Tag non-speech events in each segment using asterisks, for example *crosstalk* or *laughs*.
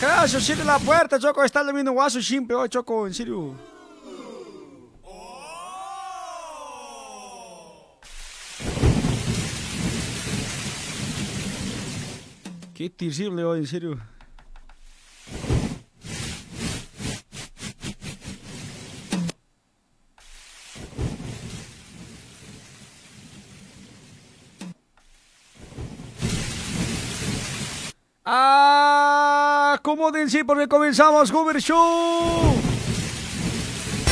Yo cierre la puerta, Choco, está durmiendo guaso siempre hoy, Choco, en serio. Qué terrible hoy, en serio. Ah, acomódense porque comenzamos Goomer Show.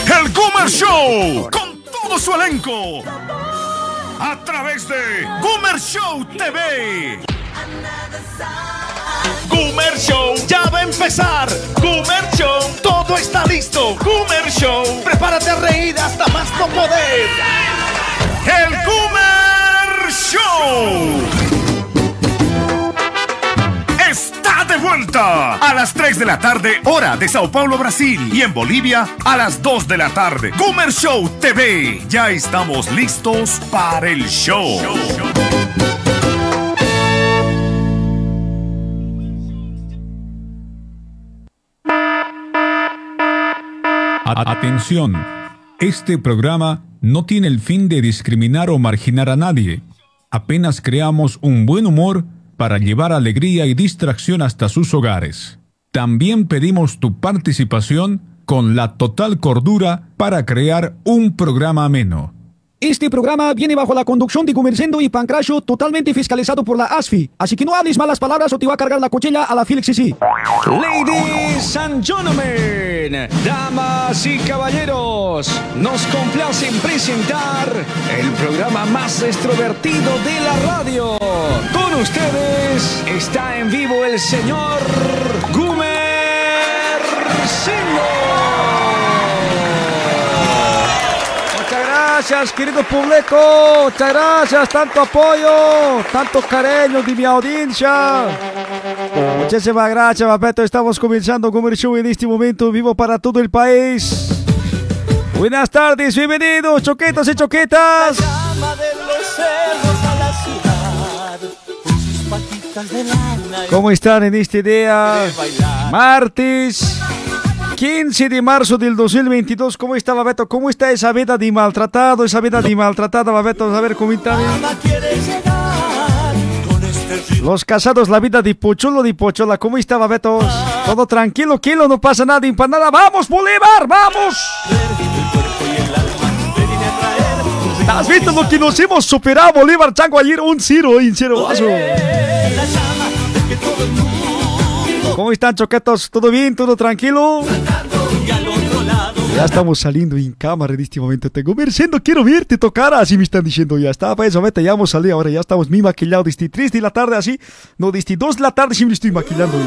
El Goomer Show con todo su elenco. A través de Goomer Show TV. Goomer Show ya va a empezar. Goomer Show, todo está listo. Goomer Show, prepárate a reír hasta más no poder. El Goomer Show de vuelta a las 3 de la tarde, hora de Sao Paulo, Brasil. Y en Bolivia, a las 2 de la tarde. Comer Show TV. Ya estamos listos para el show. Atención, este programa no tiene el fin de discriminar o marginar a nadie. Apenas creamos un buen humor para llevar alegría y distracción hasta sus hogares. También pedimos tu participación con la total cordura para crear un programa ameno. Este programa viene bajo la conducción de Gumercendo y Pancracio totalmente fiscalizado por la ASFI. Así que no hables malas palabras o te va a cargar la cuchilla a la Felix sí. Ladies and gentlemen, damas y caballeros, nos complace presentar el programa más extrovertido de la radio. Con ustedes está en vivo el señor Gumercendo. Gracias, querido público. Muchas gracias, tanto apoyo, tanto cariño de mi audiencia. Muchísimas gracias, Papeto. Estamos comenzando con el show en este momento vivo para todo el país. Buenas tardes, bienvenidos, choquetas y choquetas. ¿Cómo están en este día? Martes. 15 de marzo del 2022. ¿Cómo está, Babeto? ¿Cómo está esa vida de maltratado? Esa vida de maltratada, Babeto. A ver, coméntame. Los casados, la vida de Pochulo, de Pochola. ¿Cómo está, Babeto? Todo tranquilo, kilo, no pasa nada, empanada. ¡Vamos, Bolívar! ¡Vamos! ¿Has visto lo que nos hemos superado, Bolívar Chango, ayer? Un cero, un cero. ¿Cómo están, choquetos? ¿Todo bien? ¿Todo tranquilo? Ya estamos saliendo en cámara en este momento. Tengo mereciendo, quiero verte tocar. Así me están diciendo ya. Está, pues, vete, ya hemos salido. Ahora ya estamos muy maquillados. Desde 3 de la tarde, así. No, desde 2 de la tarde me estoy maquillando.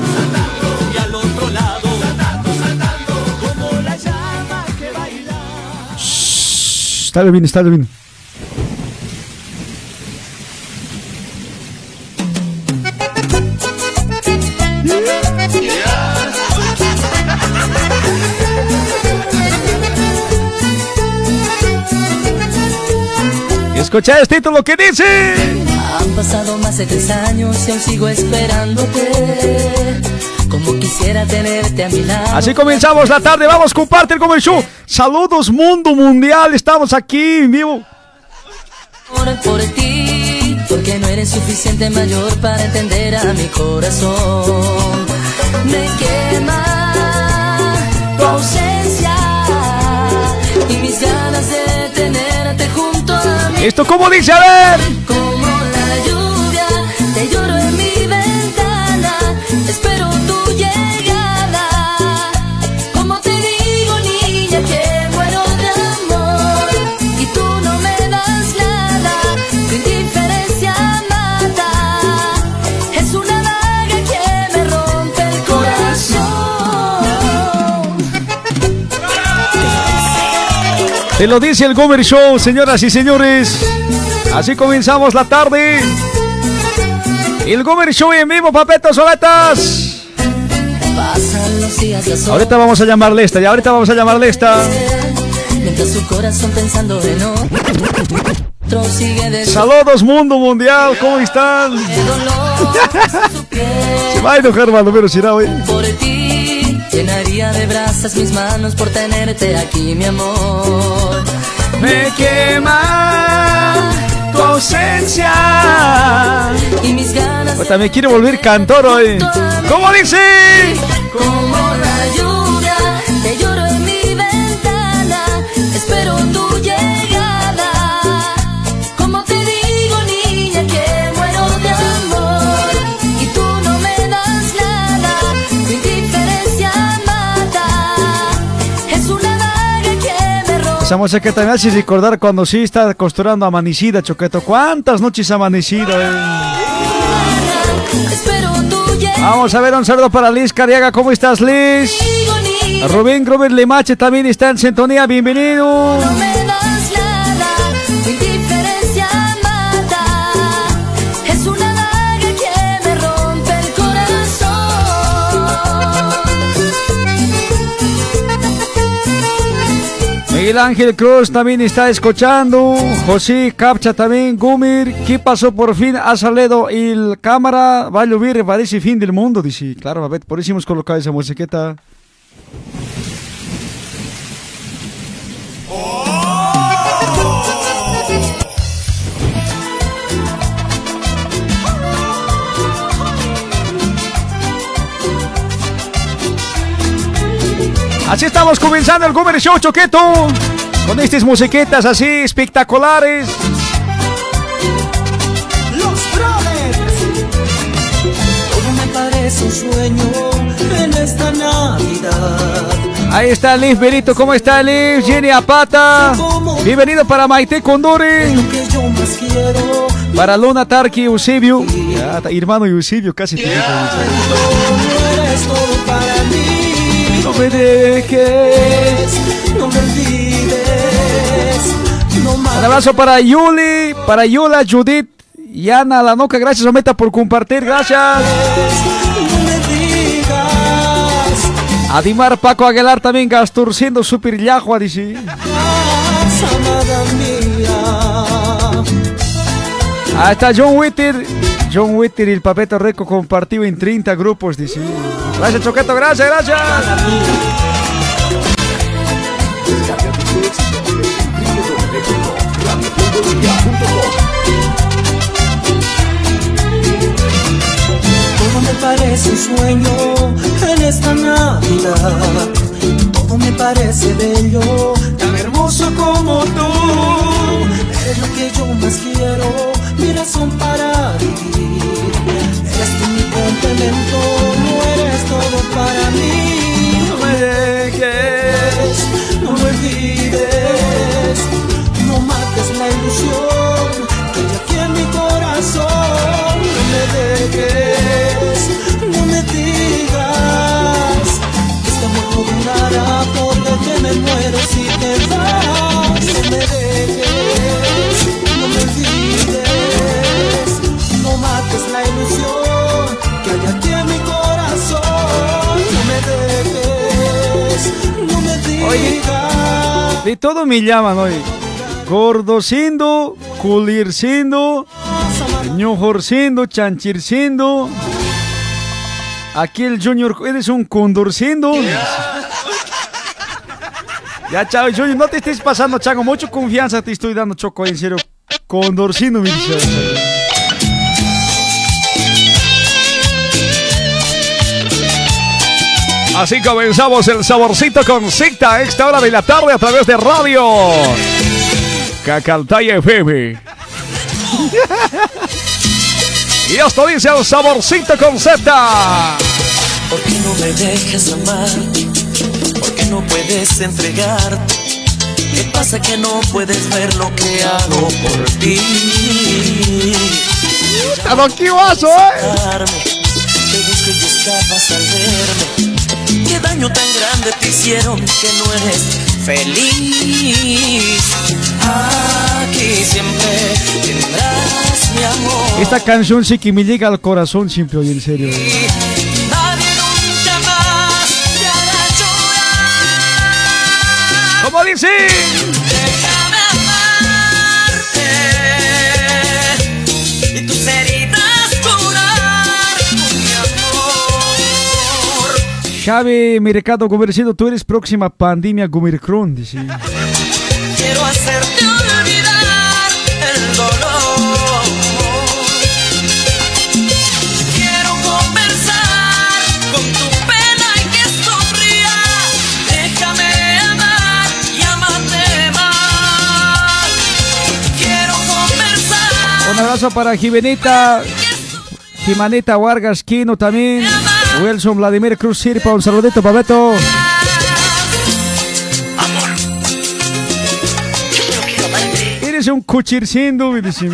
Está bien, está bien. Escucha este título que dice. Han pasado más de tres años y aún sigo esperándote. Como quisiera tenerte a mi lado. Así comenzamos la tarde. Vamos, comparte con el show. Saludos, mundo mundial. Estamos aquí en vivo. Por ti, porque no eres suficiente mayor para entender a mi corazón. Me quema tu ausencia ¿Esto cómo dice? A ver. Te lo dice el Gomer Show, señoras y señores. Así comenzamos la tarde. El Gomer Show en vivo, papetos, las Ahorita vamos a llamarle esta, ya ahorita vamos a llamarle esta. Mientras su corazón pensando Saludos, mundo mundial, ¿cómo están? Se va a enojar, hermano, pero será hoy. por ti Llenaría de brasas mis manos por tenerte aquí, mi amor. Me quema tu ausencia. Y mis ganas. Pues también quiero volver cantor hoy. ¿Cómo dice? Como la Esa música que también hace recordar cuando sí está costurando amanecida, Choqueto. ¿Cuántas noches amanecido? eh? Vamos a ver un saludo para Liz Cariaga. ¿Cómo estás, Liz? Rubén Grover Limache también está en sintonía. Bienvenido. Miguel Ángel Cruz también está escuchando. José Capcha también. Gumir, ¿qué pasó por fin? Ha salido el cámara. Va a llover, parece fin del mundo. Dice, claro, a ver, por eso hemos colocado esa musiqueta. Así estamos comenzando el Gumer Show Choqueto. Con estas musiquetas así espectaculares. Los Brothers. Todo me parece un sueño en esta Navidad. Ahí está Liv Benito, ¿cómo está Liv? Jenny Apata. Bienvenido para Maite quiero. Para Luna Tarki Eusebio. Ya, hermano Eusebio, casi te digo. Para mí. No me dejes. No me olvides. No Un abrazo para Yuli, para Yula, Judith y Ana Lanoca. Gracias, Ometa, por compartir. Gracias. Adimar Paco Aguilar también gasturciendo super llajua, dice. Ahí está John Witter. John Witter y el Papeto Rico compartido en 30 grupos, dice. Gracias, Choqueto, gracias, gracias. Todo me parece un sueño en esta Navidad. Todo me parece bello, tan hermoso como tú. Eres lo que yo más quiero, mi razón para vivir. Complemento, no todo para mí. No me dejes, no me olvides, no mates la ilusión que aquí en mi corazón. No me dejes, no me digas que este amor no durará porque que me muero si te vas. No me dejes, digas. De todo me llaman hoy. Gordocindo, culircindo, ñojorcindo, chanchircindo. Aquí el Junior, eres un condorcindo. Ya, chao, Junior, no te estés pasando, Chango. Mucha confianza te estoy dando, Choco, en serio. Condorcindo, me dice. Así comenzamos el saborcito con Cicta a esta hora de la tarde a través de radio. Cacaltaya FM. y esto dice el saborcito con Z. ¿Por qué no me dejas amar? ¿Por qué no puedes entregar? ¿Qué pasa que no puedes ver lo que hago por ti? ¡A Don Kiwazo, eh! Te busco y escapas al verme. ¿Qué daño tan grande te hicieron que no eres feliz? Aquí siempre tendrás mi amor. Esta canción sí que me llega al corazón siempre hoy, en serio. Nadie nunca más te hará llorar. Con mi Mercado Comercido, tú eres próxima pandemia Gumircron, dice. Quiero hacerte olvidar el dolor. Quiero conversar con tu pena y que sonría. Déjame amar y amarte más. Quiero conversar. Un abrazo para Jimenita, Jimanita Vargas Quino también. Wilson Vladimir Cruz Sirpa, un saludito, Pabeto. Eres un cuchirciendo, dice.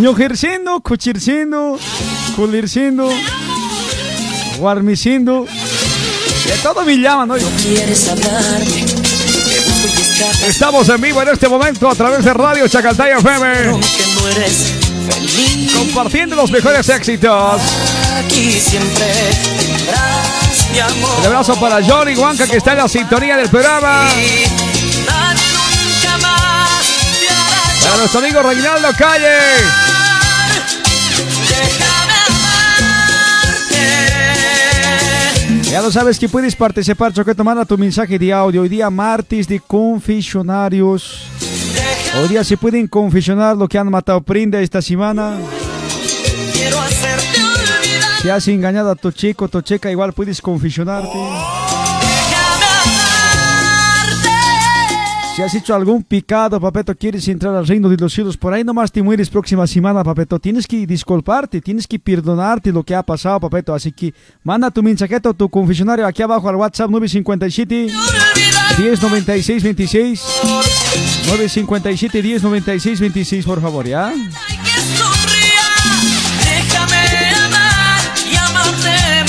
Ñojerciendo, cuchirciendo, culirciendo, guarmiciendo. De todo me llaman, ¿no? Quieres hablarme. Te busco y escapas. Estamos en vivo en este momento a través de Radio Chacaltaya FM. Feliz. Compartiendo los mejores éxitos. Aquí siempre tendrás mi amor. Un abrazo para Johnny Huanca que está en la sintonía del programa. Para nuestro amigo Reinaldo Calle. Ya lo sabes que puedes participar, Choqueto. Manda tu mensaje de audio. Hoy día martes de confesionarios. Hoy día se pueden confesionar lo que han matado prenda esta semana. Quiero hacerte olvidar. Si has engañado a tu chico, tu chica, igual puedes confesionarte. Si has hecho algún picado, papeto, quieres entrar al reino de los cielos, por ahí nomás te mueres próxima semana, papeto. Tienes que disculparte, tienes que perdonarte lo que ha pasado, papeto. Así que manda tu mensajeto, tu confesionario aquí abajo al WhatsApp 957 1096 26 957 1096 26, por favor, ¿ya? Déjame amar y amarte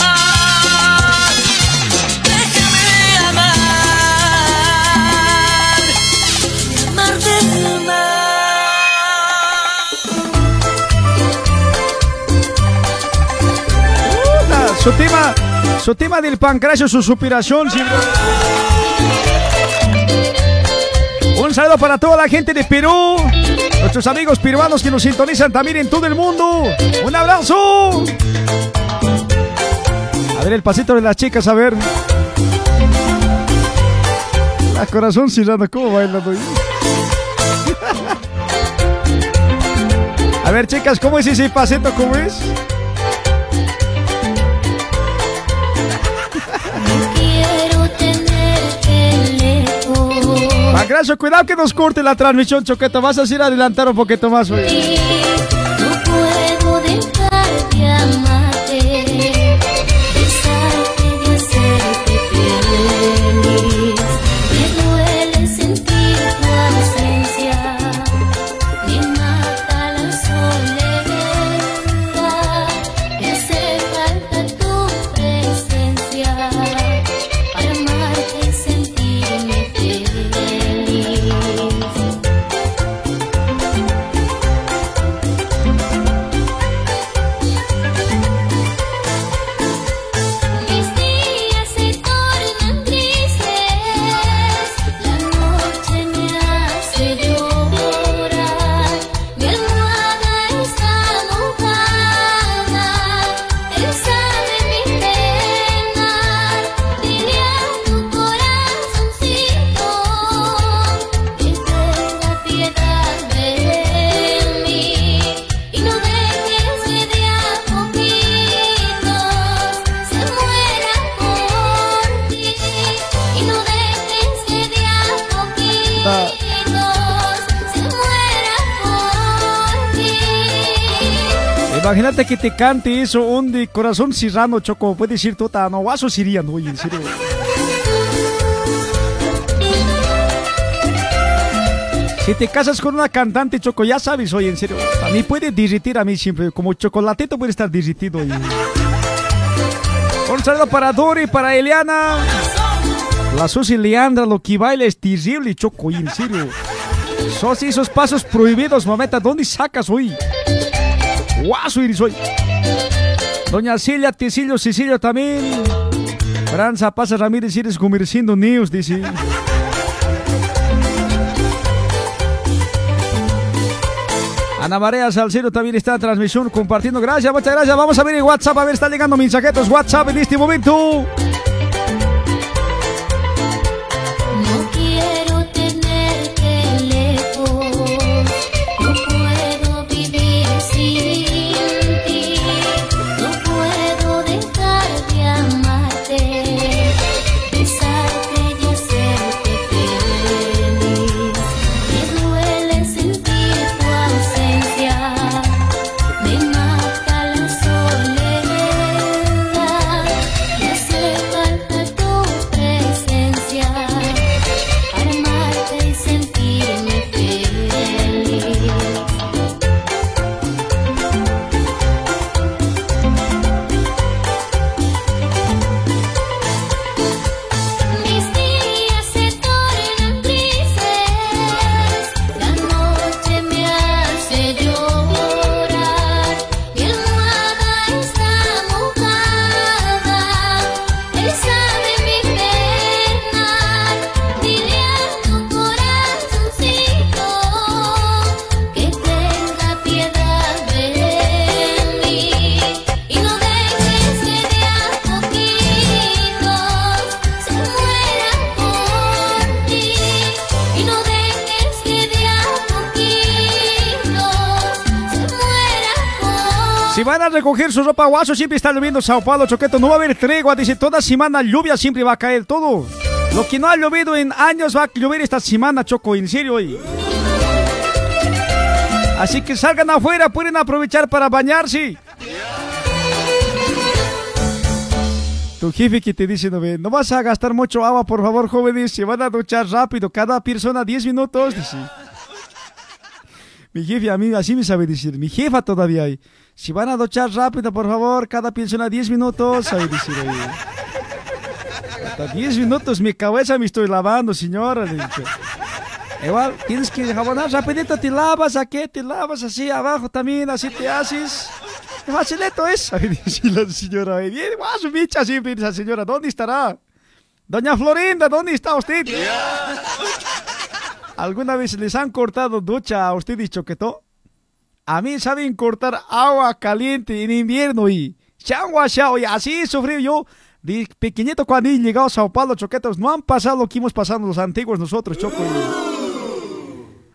Su tema, su tema del pancracio, su superación. sí. Saludo para toda la gente de Perú, nuestros amigos peruanos que nos sintonizan también en todo el mundo. Un abrazo. A ver el pasito de las chicas, a ver. La corazón cerrado, ¿cómo bailan hoy? *laughs* A ver, chicas, ¿cómo es ese pasito? ¿Cómo es? Lejos. Pancracio, cuidado que nos corte la transmisión, Choqueto. Vas a ir adelantar un poquito más, güey. Imagínate que te cante eso, un de corazón cirrano, Choco. Puedes decir tú, no, guaso siriano, oye, en serio. Si te casas con una cantante, Choco, ya sabes, oye, en serio. A mí puede derretir a mí siempre. Como chocolatito puede estar derretido, oye. Un saludo para Dori, para Eliana. La Susi Leandra, lo que baila es terrible, Choco, oye, en serio. Sos esos pasos prohibidos, mameta. ¿Dónde sacas hoy? Guaso iris hoy. Doña Celia, Tecillo, Cecilio también. Franza Pasa Ramírez, eres comerciando niños, dice. Ana María Salcero también está en transmisión compartiendo. Gracias, muchas gracias. Vamos a ver en WhatsApp, a ver, está llegando mensajetos WhatsApp en este momento. Recoger su ropa, guaso, siempre está lloviendo Sao Paulo, Choqueto. No va a haber tregua, dice, toda semana lluvia siempre va a caer todo. Lo que no ha llovido en años va a llover esta semana, Choco, en serio. oye. Así que salgan afuera, pueden aprovechar para bañarse. Tu jefe que te dice, no, no vas a gastar mucho agua, por favor, jóvenes, se van a duchar rápido, cada persona 10 minutos, dice. Mi jefe a mí así me sabe decir, mi jefa todavía hay. Si van a duchar rápido, por favor, cada persona 10 minutos, decir oye. Hasta 10 minutos mi cabeza me estoy lavando, señora. Igual, tienes que jabonar rapidito, te lavas aquí, te lavas así abajo también, así te haces. Facilito es, sabe decir la señora. oye. Bien, guaso, bicha, siempre esa señora, ¿dónde estará? Doña Florinda, ¿dónde está usted? ¿Alguna vez les han cortado ducha a usted y choquetó? A mí saben cortar agua caliente en invierno y changua chao, y así sufrí yo. De pequeñito cuando he llegado a Sao Paulo, choquetos, no han pasado lo que hemos pasado los antiguos nosotros, choco.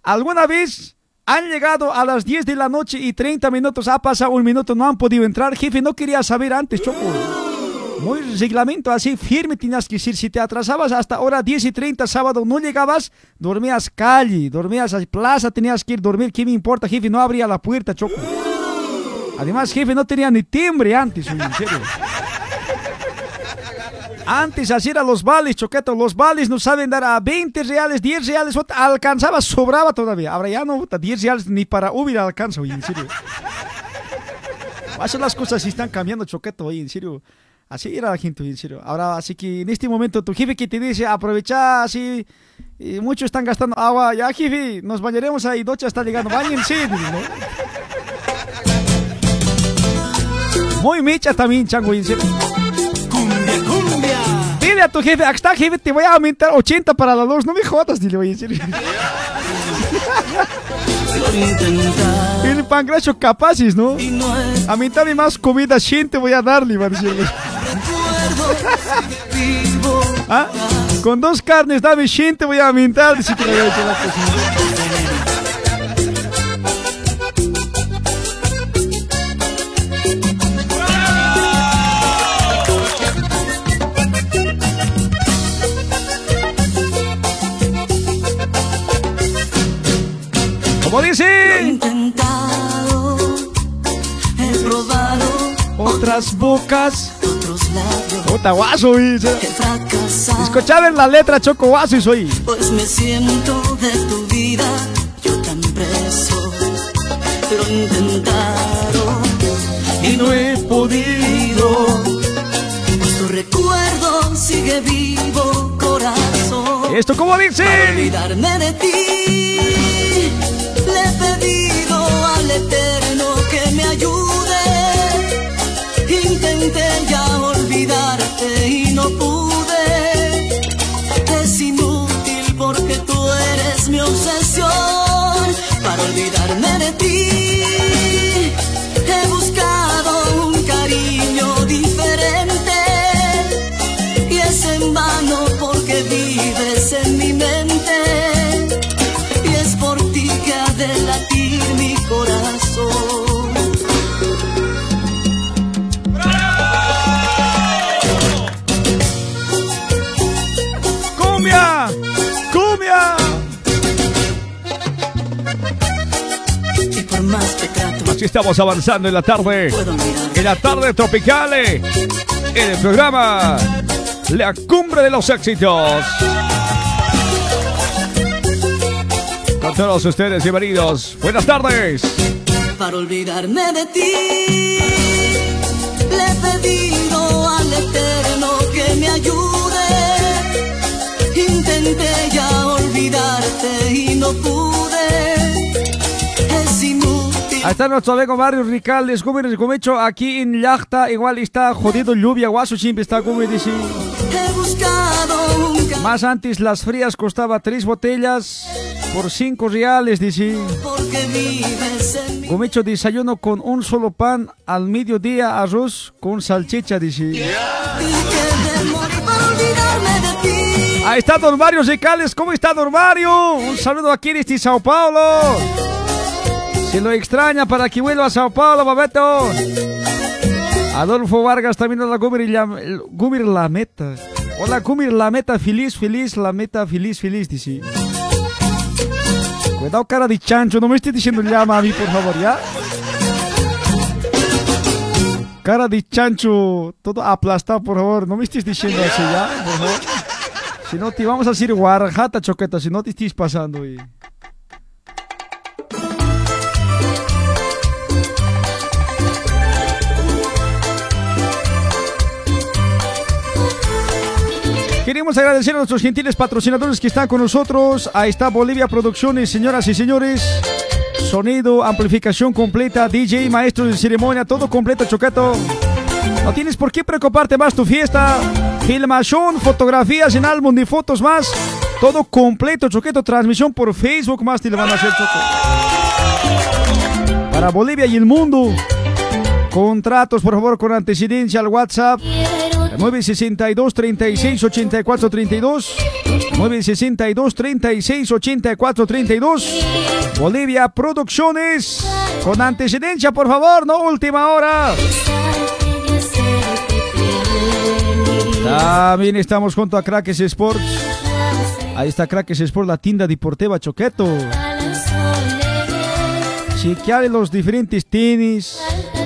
¿Alguna vez han llegado a las 10 de la noche y 30 minutos, ha pasado un minuto, no han podido entrar? Jefe, no quería saber antes, choco. Muy reglamento así, firme tenías que decir. Si te atrasabas hasta hora 10 y 30 sábado, no llegabas, dormías calle, dormías a plaza, tenías que ir a dormir. ¿Qué me importa, jefe? No abría la puerta, choco. Además, jefe, no tenía ni timbre antes, oye, en serio. Antes así eran los vales, choqueto. Los vales no saben dar a 20 reales, 10 reales. Alcanzaba, sobraba todavía. Ahora ya no, puta, 10 reales ni para Uber alcanza, oye, en serio. Así las cosas sí están cambiando, choqueto, oye, en serio. Así era la gente, en serio. Ahora, así que en este momento tu jefe que te dice, aprovecha, así, y muchos están gastando agua. Ya, jefe, nos bañaremos ahí, Docha está llegando. Báñense, ¿no? Muy mecha también, chango, en serio. Cumbia, cumbia. Dile a tu jefe, acá está, jefe, te voy a aumentar 80 para la luz. No me jodas, dile, oye, en serio. El pancracio capaces, ¿no? y no es Aumentame más comida, 100 te voy a darle, va ¿Ah? Con dos carnes, dame 100 te voy a cocina. Como dice, otras bocas. Puta guaso, dice. Escuchaba en la letra Choco Guaso y soy. pues me siento de tu vida yo tan preso. Lo he intentado y no he podido. Pues tu recuerdo sigue vivo, corazón. Esto como dice. olvidarme de ti. Le he pedido al Eterno Así estamos avanzando en la tarde. En la tarde tropical. eh, En el programa La Cumbre de los Éxitos. Con todos ustedes bienvenidos. Buenas tardes. Para olvidarme de ti, le he pedido al Eterno que me ayude. Intenté ya olvidarte y no pude. Ahí está nuestro amigo Mario Ricaldes, les hecho aquí en Yachta, igual está jodido lluvia, guaso siempre está como dice. Más antes las frías costaba tres botellas por cinco reales, dice. hecho desayuno con un solo pan, al mediodía arroz con salchicha, dice. Ahí está Don Mario Ricaldes, ¿cómo está Don Mario? Un saludo aquí desde Sao Paulo. Se lo extraña para que vuelva a Sao Paulo, Babeto. Adolfo Vargas también hola Gumir, la- meta. Hola Gumir la meta, feliz, feliz, la meta, feliz, feliz, dice. Cuidado cara de chancho, no me estés diciendo llama a mí, por favor, ¿ya? Cara de chancho, todo aplastado, por favor, no me estés diciendo así, ¿ya? Por favor. Si no te vamos a decir guarajata, choqueta, si no te estés pasando. Y... Queremos agradecer a nuestros gentiles patrocinadores que están con nosotros. Ahí está Bolivia Producciones, señoras y señores. Sonido, amplificación completa, DJ, maestro de ceremonia, todo completo, Choqueto. No tienes por qué preocuparte más tu fiesta. Filmación, fotografías en álbum de fotos más. Todo completo, Choqueto. Transmisión por Facebook más te le van a hacer, Choco. Para Bolivia y el mundo. Contratos, por favor, con antecedencia al WhatsApp. 962 36 84 32 962 36 84 32 Bolivia Producciones con antecedencia por favor no última hora. También estamos junto a Crackers Sports. Ahí está Crackers Sports la tienda deportiva Choqueto chequear los diferentes tenis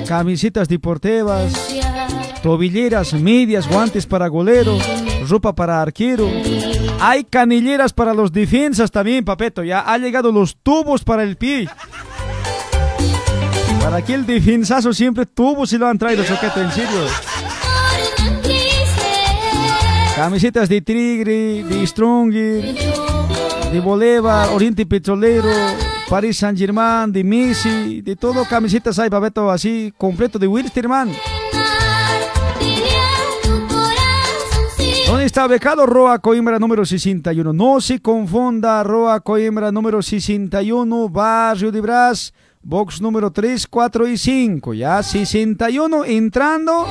camisetas deportivas tobilleras, medias, guantes para golero, ropa para arquero. Hay canilleras para los defensas también, papeto. Ya ha llegado los tubos para el pie. Para que el defensazo siempre tubos se lo han traído, choqueto, en serio. Camisetas de Tigre, de Stronger, de Bolívar, Oriente Petrolero, Paris Saint Germain, de Messi, de todo camisetas hay, papeto, así, completo de Wilstermann. ¿Dónde está becado Roa Coimbra número 61? No se confunda, Roa Coimbra número 61, Barrio de Brás, box número 3, 4 y 5. Ya, 61 entrando,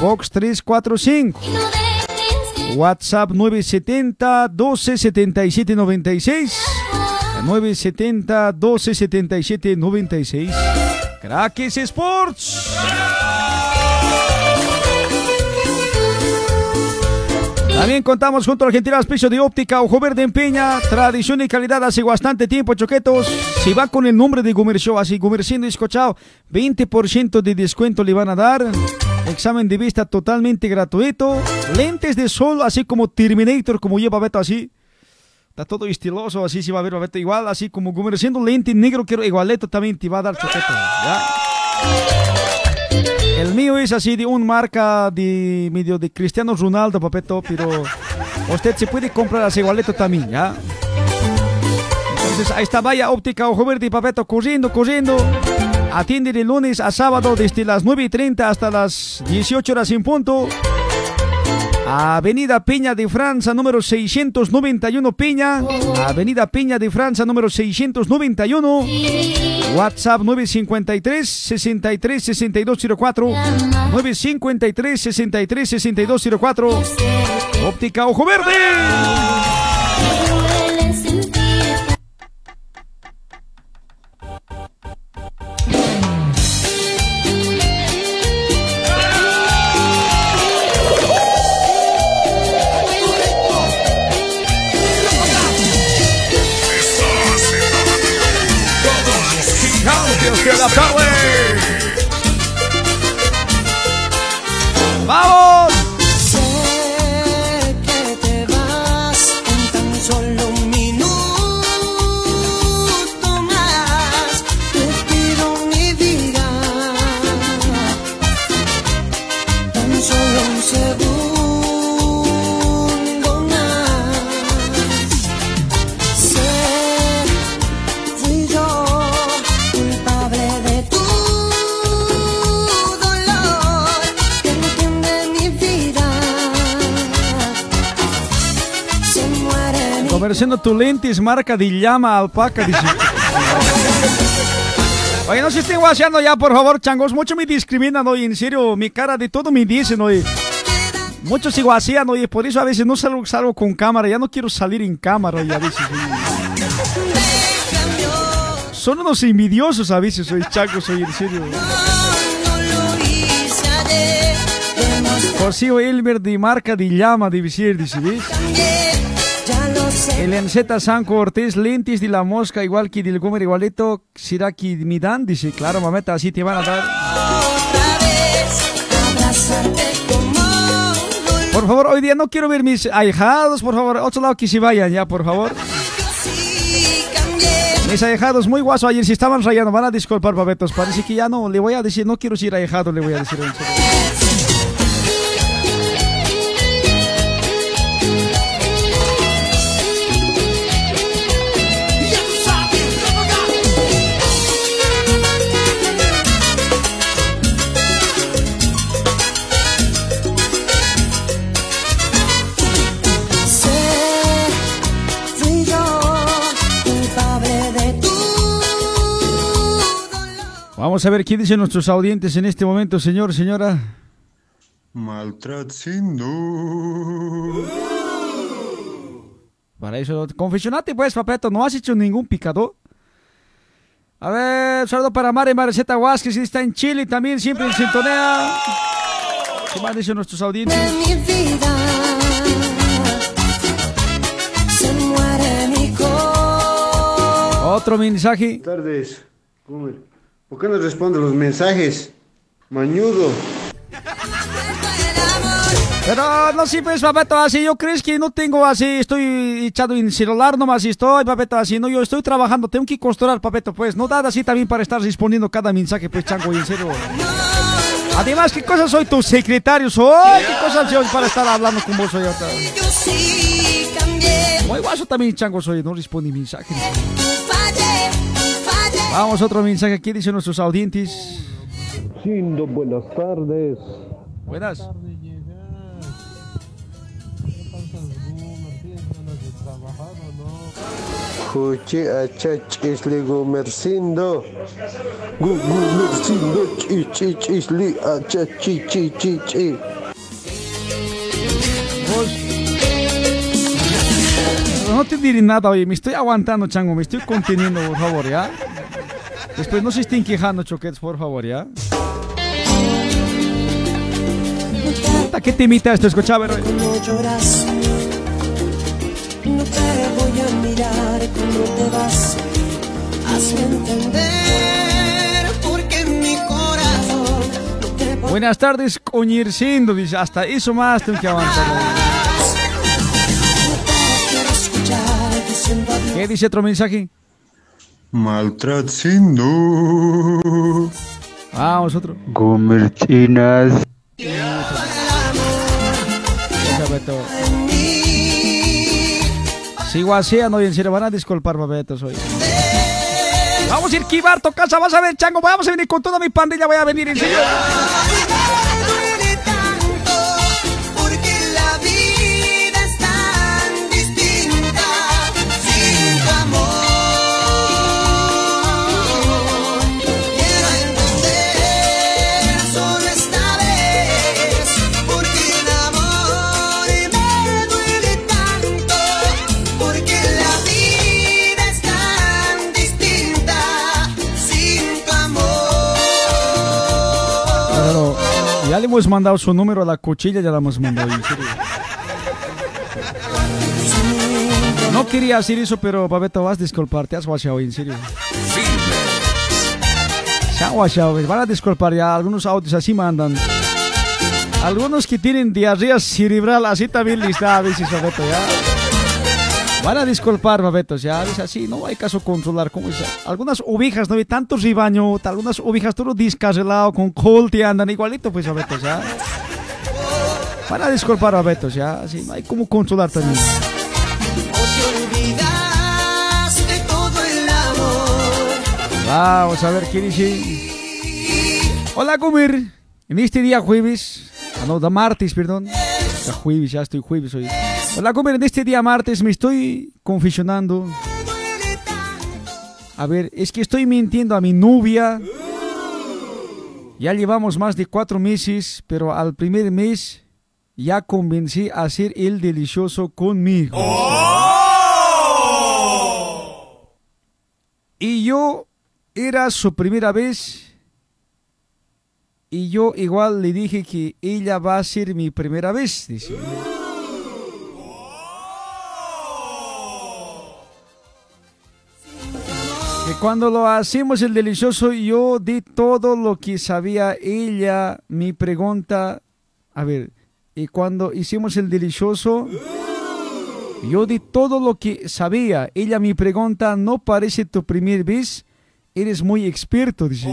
box 3, 4, 5. WhatsApp 970 12 77 96. 970 12 77 96. Crackers Sports. También contamos junto a Argentina Auspicio de Óptica Ojo Verde en Peña. Tradición y calidad hace bastante tiempo, choquetos. Si va con el nombre de Gumer Show, así Gumerciendo escuchado, 20% de descuento le van a dar. Examen de vista totalmente gratuito. Lentes de sol, así como Terminator, como lleva Beto así. Está todo estiloso, así se va a ver Beto igual, así como Gumerciendo lente negro, quiero igualeto también te va a dar choqueto. ¿ya? El mío es así de un marca de medio de Cristiano Ronaldo, papeto, pero usted se puede comprar así igualeto también, ¿ya? Entonces ahí está Vaya Óptica Ojo Verde, papeto, corriendo, corriendo. Atiende de lunes a sábado desde las 9 y 30 hasta las 18 horas en punto. Avenida Peña de Francia, número 691 Peña. Avenida Peña de Francia, número 691. WhatsApp 953 63 6204 953 63 6204 Óptica Ojo Verde. de la tarde. ¡Vamos! Tu lentes marca de llama alpaca, dice. Oye, no se estén guaseando ya, por favor, changos. Mucho me discriminan, oye, en serio, mi cara de todo me dicen, oye. Muchos se guasean, oye, por eso a veces no salgo, salgo con cámara, ya no quiero salir en cámara, oye, a veces. Son unos envidiosos a veces, oye, changos, oye, en serio. Si Elmer de marca de llama de visir, dice, ¿ves? El Enceta Sanco Ortiz, lentes de la mosca, igual que del Gomer, igualito, será que dice, claro, mameta, así te van a dar. Por favor, hoy día no quiero ver mis ahijados, por favor, otro lado que se vayan ya, por favor. Mis ahijados muy guasos ayer, si estaban rayando, van a disculpar, papetos, parece que ya no, le voy a decir, no quiero ser ahijado, le voy a decir. en. Vamos a ver qué dicen nuestros audientes en este momento, señor, señora. Maltratando. Para eso, confesionate pues, papeto, no has hecho ningún picado. A ver, saludo para Mari Mariceta Vázquez, que está en Chile también, siempre en sintonía. ¿Qué más dicen nuestros audientes? mi vida. Se muere mi corazón. Otro mensaje. Buenas tardes. Comer. ¿Por qué no responde los mensajes? Mañudo. Pero no, sí, pues, papeto, así, yo crees que no tengo así, estoy echado en celular nomás, estoy, papeto, así, no, yo estoy trabajando, tengo que costurar, papeto, pues, no da así también para estar respondiendo cada mensaje, pues, chango, y en serio. Además, ¿qué cosa soy tu secretario? Soy, ¿qué cosa soy para estar hablando con vos hoy ahorita? Yo sí cambié. Muy guaso también, chango, soy, no responde mensaje. Vamos, otro mensaje, ¿qué dicen nuestros audientes? Sindo, buenas tardes. Buenas. Kuchi achach isli gumercindo. Gu- Gumercindo chich chich isli achach chi chi chi chi. Vos. No te diré nada, oye, me estoy aguantando, chango, me estoy conteniendo, por favor, ¿ya? Después no se estén quejando, choquetes, por favor, ¿ya? Puta, ¿Qué temita esto? Escucha, a ver, oye. No lloras. No te voy a mirar cuando te vas. Hazme entender porque mi corazón no te Buenas tardes, coñircindo, dice, hasta eso más tengo que adiós. ¿Qué dice otro mensaje? Maltratando. Vamos, otro. Todo. Sigo así, no, y en serio, van a disculpar, papetos, hoy. Vamos a ir Kibar, tu casa, vas a ver, chango, vamos a venir con toda mi pandilla, voy a venir, en serio. Hemos mandado su número a la cuchilla, ya la hemos mandado. No quería hacer eso, pero Pabeto, vas a disculpar, te has guachado, en serio. Se han van a disculpar ya, algunos audios así mandan. Algunos que tienen diarrea cerebral, así también lista a veces, Pabeto, ya. Van a disculpar, Babetos, ya, es así, no hay caso controlar, ¿cómo es? Algunas ovejas, no hay tanto ribaño, algunas ovejas todo descarrilado, con colte, andan igualito, pues, Babetos, ya. Van a disculpar, Babetos, ya, así, no hay cómo controlar también. de. Vamos a ver qué dice. Hola, Gumir. En este día jueves, ah, no, da martes, perdón. Hasta jueves, ya estoy jueves hoy. Hola, Gomer, en este día martes me estoy confesionando. A ver, es que estoy mintiendo a mi novia. Ya llevamos más de cuatro meses, pero al primer mes ya convencí a hacer el delicioso conmigo. Y yo era su primera vez. Y yo igual le dije que ella va a ser mi primera vez. dice. Que cuando lo hacemos el delicioso, yo di todo lo que sabía ella. Mi pregunta, a ver, y cuando hicimos el delicioso, yo di todo lo que sabía. Ella mi pregunta, ¿no parece tu primer vez? Eres muy experto, dice.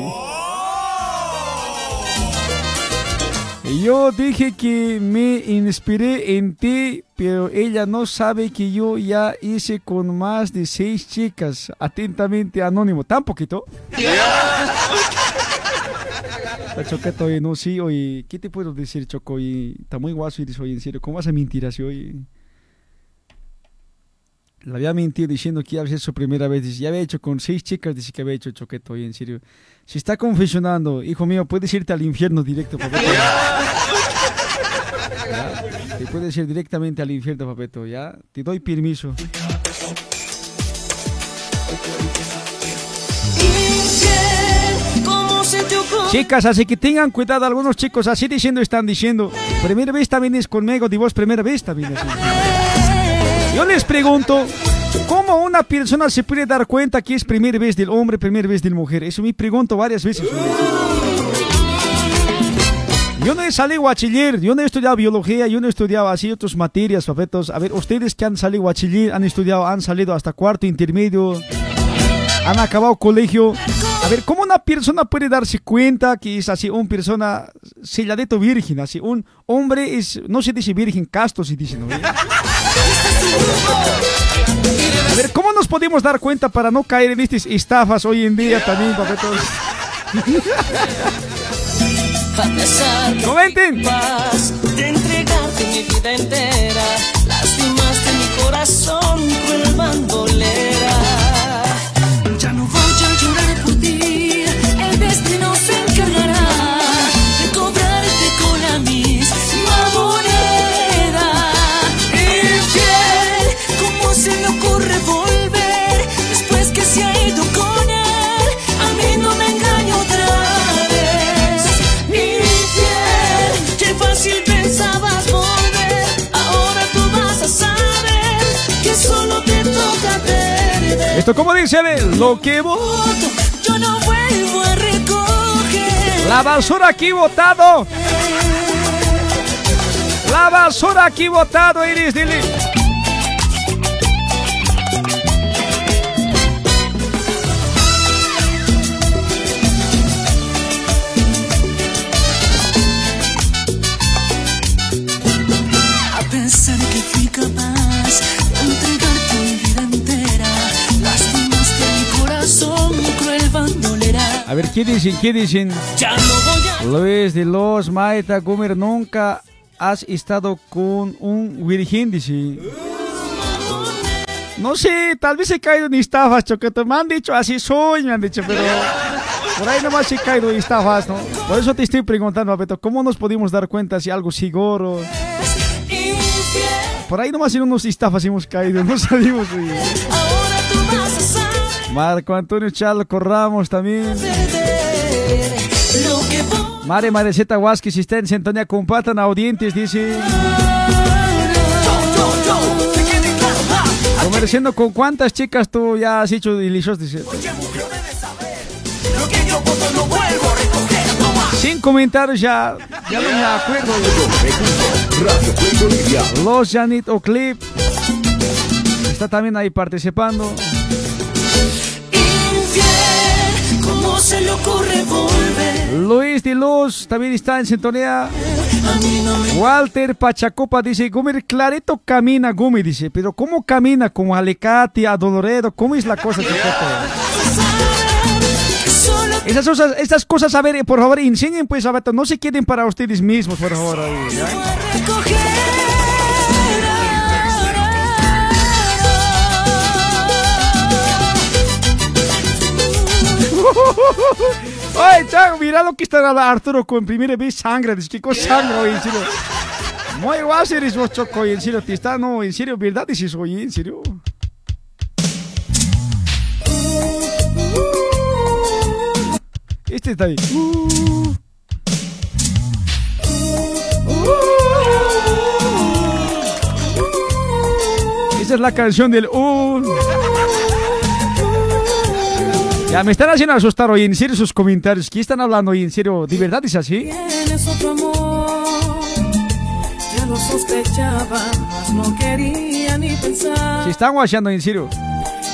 Yo dije que me inspiré en ti, pero ella no sabe que yo ya hice con más de seis chicas. Atentamente, anónimo. ¿Tan poquito? *laughs* Choqueto hoy, no, sí, hoy. ¿Qué te puedo decir, Choco? Hoy está muy guaso y dice, oye, en serio, ¿cómo vas a mentir así hoy? Le había mentido diciendo que iba a ser su primera vez. Dice, ya había hecho con seis chicas, dice que había hecho choqueto hoy, en serio. Si está confesionando, hijo mío, puedes irte al infierno directo, papeto. *laughs* ¿Ya? Te puedes ir directamente al infierno, papeto, ¿ya? Te doy permiso. Chicas, así que tengan cuidado, algunos chicos así diciendo están diciendo, primera vez también es conmigo, vos primera vez también así. Yo les pregunto, ¿cómo una persona se puede dar cuenta que es primera vez del hombre, primera vez de la mujer? Eso me pregunto varias veces. Yo no he salido bachiller, yo no he estudiado biología, yo no he estudiado así otras materias, papetos. A ver, ustedes que han salido bachiller, han estudiado, han salido hasta cuarto intermedio, han acabado colegio. A ver, ¿cómo una persona puede darse cuenta que es así una persona selladito virgen? Así, un hombre es, no se dice virgen, casto se dice, ¿no? A ver, ¿cómo nos podemos dar cuenta para no caer en estas estafas hoy en día también, papetos? Comenten. vida Esto, ¿cómo dice? A ver, lo que vos... Yo no vuelvo a recoger. La basura aquí botado. La basura aquí botado, Iris, dile. A ver, ¿qué dicen? ¿Qué dicen? Ya no voy a Luis de los Maeta Gomer, nunca has estado con un virgen, dice. No sé, tal vez he caído en estafas, choqueto. Me han dicho así soy, me han dicho, pero por ahí nomás he caído en estafas, ¿no? Por eso te estoy preguntando, Beto, ¿cómo nos podemos dar cuenta si algo infiel. Por ahí nomás en unos estafas hemos caído, no salimos. oye. Marco Antonio Chalco Ramos también. Mare Mareceta Huasque, si está en sintonía, compartan audientes, dice. Comerciando con cuántas chicas tú ya has hecho deliciosos, dice. A. Sin comentarios ya, ya no me acuerdo. Los Janit Oclip. Está también ahí participando. Infiel, ¿cómo se le ocurre volver? Luis de Luz también está en sintonía. No me Walter Pachacopa dice, Gumi, clarito camina, Gumi, dice, pero ¿cómo camina? Como Alicate, a Doloredo, ¿cómo es la cosa? Esas cosas, esas cosas, a ver, por favor, enseñen pues, a ver, no se queden para ustedes mismos, por favor. ahí, ¿ya? *laughs* Oye, Chango, mira lo que está Arturo con primera vez sangre. Dice, ¿qué cosa sangre, en serio? Muy eres vos, Choco, en serio, te está, no, en serio, ¿verdad? Dices, en serio. Este está ahí. Esa es la canción del uh. Ya me están haciendo asustar hoy, en serio, sus comentarios. ¿Qué están hablando hoy, en serio? ¿De verdad es así? Tienes otro amor, ya lo sospechaba, mas no quería ni pensar. Se están guachando, en serio.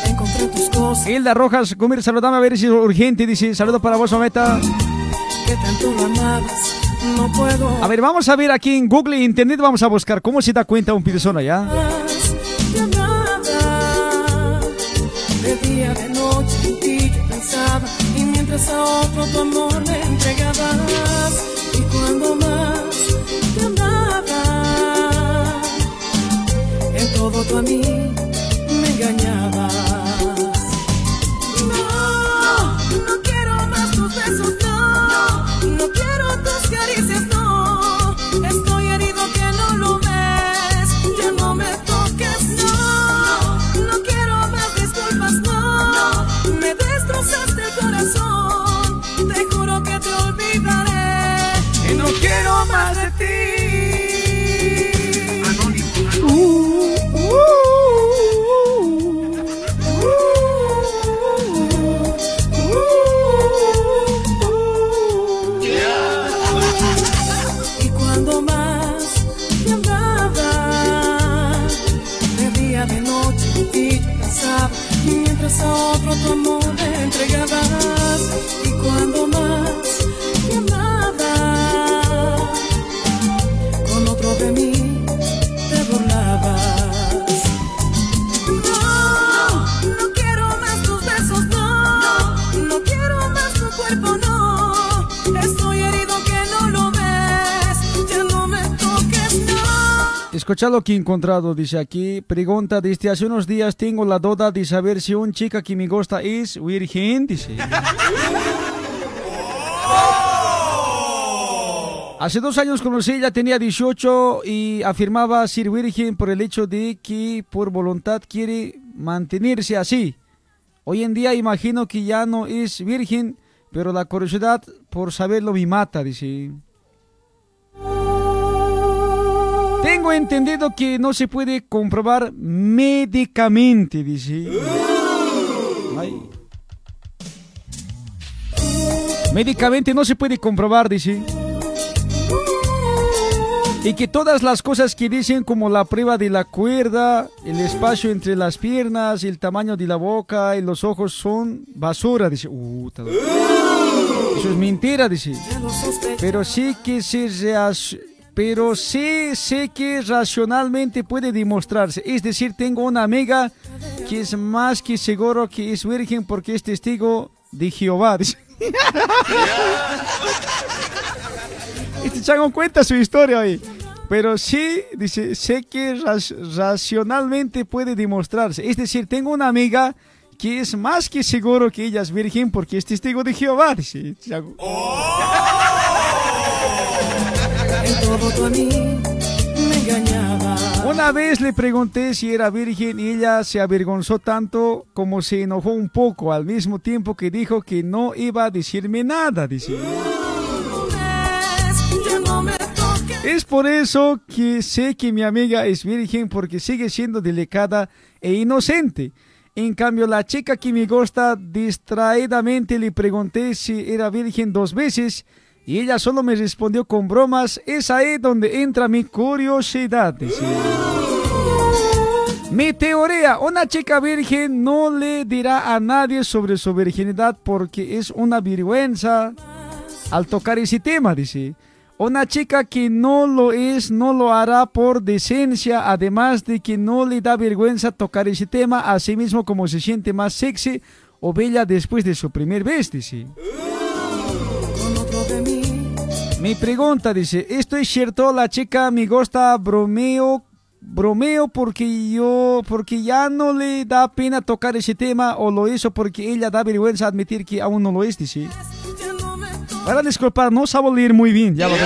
Encontré tus cosas Hilda Rojas, comer, saludame a ver si es urgente. Dice, saludo para vos, Ometa. que tanto lo amabas, no puedo A ver, vamos a ver aquí en Google Internet, vamos a buscar cómo se da cuenta un persona ya. De día, de mientras a otro tu amor le entregabas, y cuando más te amaba, en todo tú a Escucha lo que he encontrado, dice aquí. Pregunta, desde hace unos días tengo la duda de saber si un chica que me gusta es virgen, dice. Hace dos años conocí, ella tenía 18 y afirmaba ser virgen por el hecho de que por voluntad quiere mantenerse así. Hoy en día imagino que ya no es virgen, pero la curiosidad por saberlo me mata, dice. Tengo entendido que no se puede comprobar médicamente, dice. Ay. Médicamente no se puede comprobar, dice. Y que todas las cosas que dicen como la prueba de la cuerda, el espacio entre las piernas, el tamaño de la boca y los ojos son basura, dice. Uh, Eso es mentira, dice. Pero sí que se pero sí sé que racionalmente puede demostrarse. Es decir, tengo una amiga que es más que seguro que es virgen porque es testigo de Jehová. *laughs* Este chango cuenta su historia hoy. Pero sí, dice, sé que racionalmente puede demostrarse. Es decir, tengo una amiga que es más que seguro que ella es virgen porque es testigo de Jehová. Dice, chango. En Una vez le pregunté si era virgen y ella se avergonzó tanto como se enojó un poco al mismo tiempo que dijo que no iba a decirme nada, dice. Es por eso que sé que mi amiga es virgen porque sigue siendo delicada e inocente. En cambio, la chica que me gusta distraídamente le pregunté si era virgen dos veces y ella solo me respondió con bromas. Es ahí donde entra mi curiosidad. dice. Mi teoría, una chica virgen no le dirá a nadie sobre su virginidad porque es una vergüenza al tocar ese tema, dice. Una chica que no lo es, no lo hará por decencia, además de que no le da vergüenza tocar ese tema, así mismo como se siente más sexy o bella después de su primer vez, dice. Mi pregunta dice, ¿esto es cierto? La chica me gusta bromeo, bromeo porque yo, porque ya no le da pena tocar ese tema o lo hizo porque ella da vergüenza admitir que aún no lo es, dice. Para disculpar, no sabe leer muy bien, ya lo que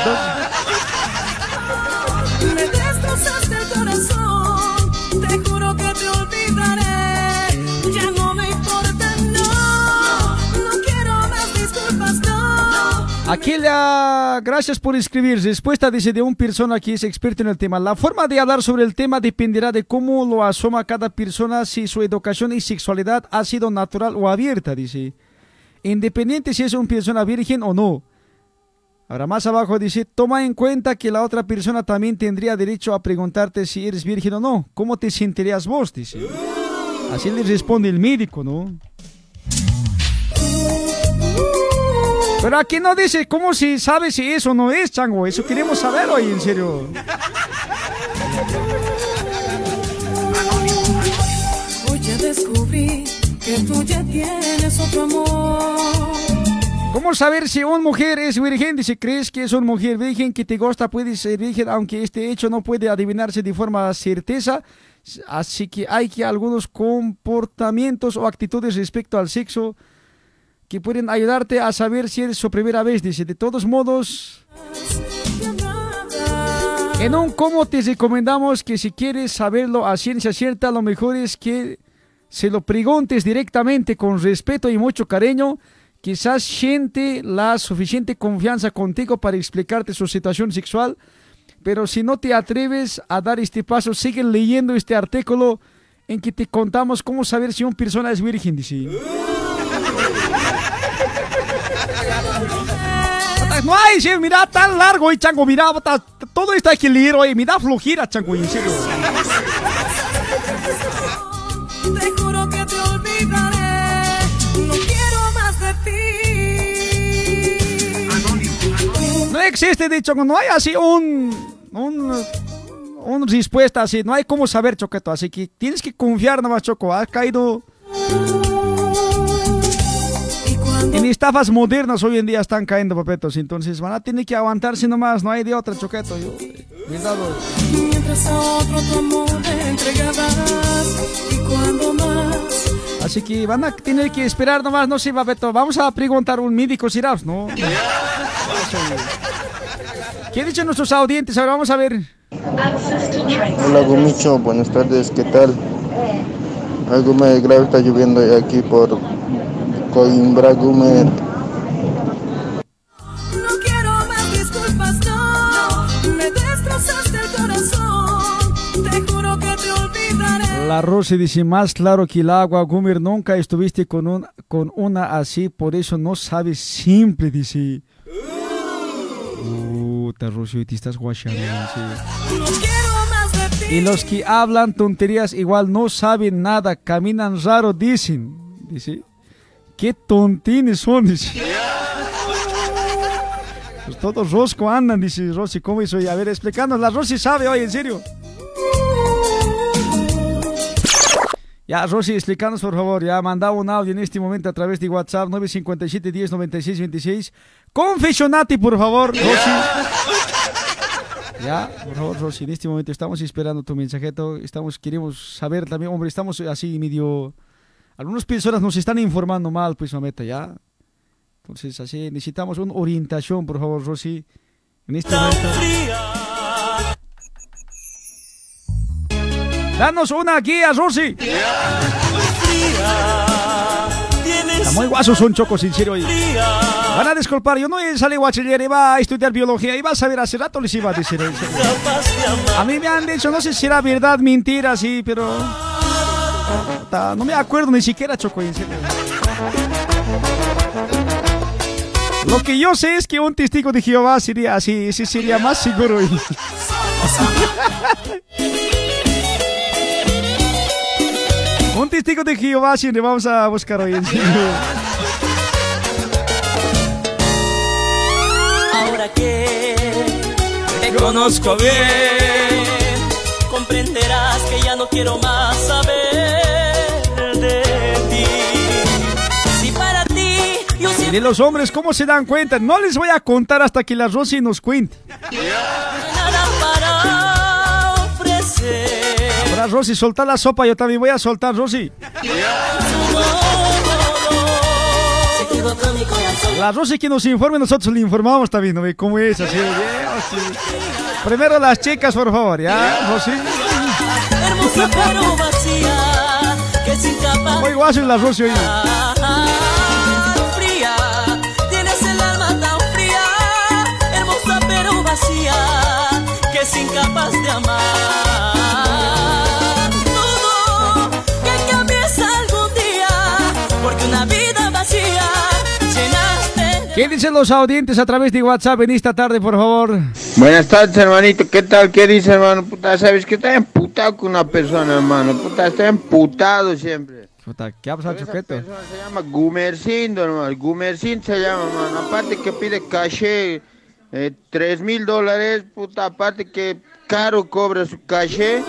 Aquella, gracias por escribir. Respuesta dice de un persona que es experto en el tema. La forma de hablar sobre el tema dependerá de cómo lo asoma cada persona, si su educación y sexualidad ha sido natural o abierta, dice. Independiente si es una persona virgen o no. Ahora más abajo dice, toma en cuenta que la otra persona también tendría derecho a preguntarte si eres virgen o no. ¿Cómo te sentirías vos? Dice. Así le responde el médico, ¿no? Pero aquí no dice cómo si sabe si eso no es, chango. Eso queremos saber hoy, en serio. Hoy ya descubrí que tú ya tienes otro amor. ¿Cómo saber si una mujer es virgen? Dice, ¿crees que es una mujer virgen que te gusta? Puede ser virgen, aunque este hecho no puede adivinarse de forma certeza. Así que hay que algunos comportamientos o actitudes respecto al sexo que pueden ayudarte a saber si es su primera vez. Dice, de todos modos, en un cómo te recomendamos que si quieres saberlo a ciencia cierta, lo mejor es que se lo preguntes directamente con respeto y mucho cariño. Quizás siente la suficiente confianza contigo para explicarte su situación sexual, pero si no te atreves a dar este paso, sigue leyendo este artículo en que te contamos cómo saber si una persona es virgen. Dice. No hay, sí, mira, tan largo, y chango, mira, bota- todo está leer, oye, mira, flojera, chango, en serio. Te juro que te olvidaré. No quiero más de ti. No existe, dicho, no hay así un, un, una respuesta así, no hay cómo saber, Choqueto, así que tienes que confiar nomás, Choco, has caído en estafas modernas hoy en día están cayendo, papetos, entonces van a tener que aguantarse nomás, no hay de otra, Choqueto, yo, cuidado. Mientras a otro tu amor entregabas. Y cuando más. Así que van a tener que esperar nomás, no sé, papeto, vamos a preguntar a un médico, Siraps, ¿no? ¿Qué dicho nuestros audientes? Ahora vamos a ver. Hola Gumicho, buenas tardes, ¿qué tal? Algo me grave está lloviendo aquí por Coimbra, Gumer. No quiero más disculpas, no. Me destrozaste el corazón. Te juro que te olvidaré. La Rosy dice, más claro que el agua, Gumer, nunca estuviste con, un, con una así, por eso no sabes simple, dice. Puta, Rosy, hoy te estás guachando. No quiero ti. Y los que hablan tonterías igual no saben nada, caminan raro, dicen. Dice, qué tontines son, dice. Pues todos rosco andan, dice Rosy, ¿cómo hizo? Y a ver, explícanos, la Rosy sabe hoy, en serio. Ya, Rosy, explícanos por favor. Ya mandaba un audio en este momento a través de WhatsApp 957 10 96 26. Confesionati, por favor, Rosy. Ya, por favor, Rosy, en este momento estamos esperando tu mensajeto. Estamos, queremos saber también, hombre, estamos así medio. Algunas personas nos están informando mal, pues, mameta, ya. Entonces, así necesitamos una orientación, por favor, Rosy. En este momento. Danos una guía, Rosy. Está muy guasos son chocos, serio. hoy. Van a disculpar, yo no salí bachiller, iba a estudiar biología, iba a saber hace rato les iba a decir. serio. A mí me han dicho, no sé si era verdad, mentira, sí, pero... No me acuerdo ni siquiera, Choco, en serio. Lo que yo sé es que un testigo de Jehová sería así, ese sería más seguro. *laughs* un testigo de Jehová sí le vamos a buscar hoy. Ahora que te conozco bien, comprenderás que ya no quiero más saber de ti. Si para ti yo Y siempre de los hombres, ¿cómo se dan cuenta? No les voy a contar hasta que la Rosy nos cuente. nada para ofrecer. Rosy, soltar la sopa, yo también voy a soltar, Rosy. La Rosy que nos informe, nosotros le informamos también, ¿no cómo es? Así, así. Primero las chicas, por favor, ¿ya, Rosy? Hermosa pero vacía, que es incapaz. Muy guaso la Rosy hoy. fría, tienes el alma tan fría, hermosa pero vacía, que es incapaz de amar. ¿Qué dicen los audientes a través de WhatsApp en esta tarde, por favor? Buenas tardes, hermanito. ¿Qué tal? ¿Qué dice, hermano? Puta, sabes que está emputado con una persona, hermano. Puta, está emputado siempre. Puta, ¿qué ha pasado, Choqueto? Se llama Gumercindo, hermano. Gumercindo se llama, hermano. Aparte que pide caché, eh, 3 mil dólares. Puta, aparte que caro cobra su caché.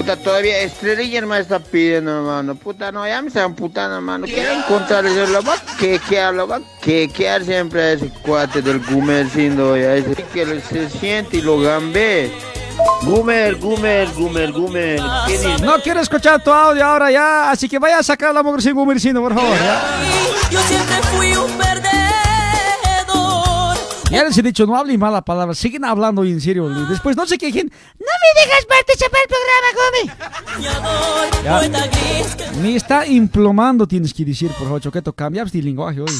Puta, todavía estrella hermano está pidiendo, hermano. Puta, no, ya me están putando, hermano. Quiero encontrarle, yo lo va a quequear, lo va a quequear siempre a ese cuate del Gumercindo, ya ese que se siente y lo gambe. Gumer, Gumer, Gumer, Gumer. No quiero escuchar tu audio ahora ya, así que vaya a sacar la mujer sin gumercindo, por favor, ¿ya? Yo siempre fui un perdedor. Ya les he dicho, no hablen mala palabra, siguen hablando en serio. y Después no se quejen. No me dejas participar del programa, que Me está implomando, tienes que decir, por favor, Choqueto, cambias de lenguaje hoy.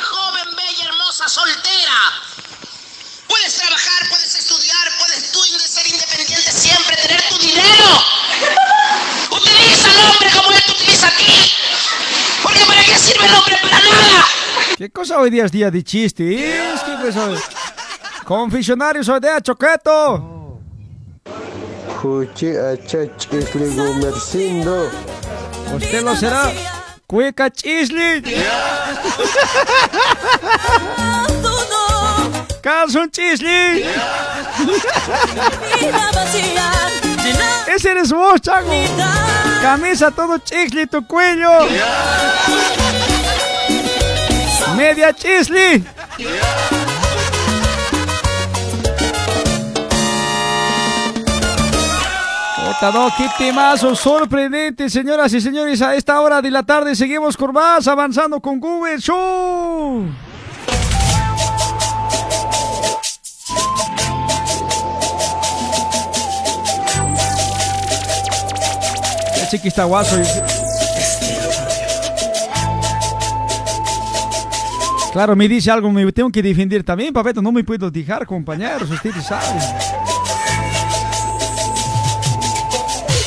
joven, bella, hermosa, soltera. Puedes trabajar, puedes estudiar, puedes tú ser independiente siempre, tener tu dinero. Utiliza al hombre como él te utiliza a ti. Qué sirve el hombre para nada. ¿Qué cosa hoy día es día de chiste? Es que pues hoy... Confesionarios hoy día, Choqueto. Isli gumercindo. Usted lo será. Cueca chisli. Calzón chisli. Ese eres vos, Chago. Camisa todo chisli, tu cuello. Media chisli. Qué temazo sorprendente, señoras y señores. A esta hora de la tarde seguimos con más avanzando con Google Show. El chiqui está guaso. Claro, me dice algo, me tengo que defender también, papeto. No me puedo dejar, compañeros, ustedes saben.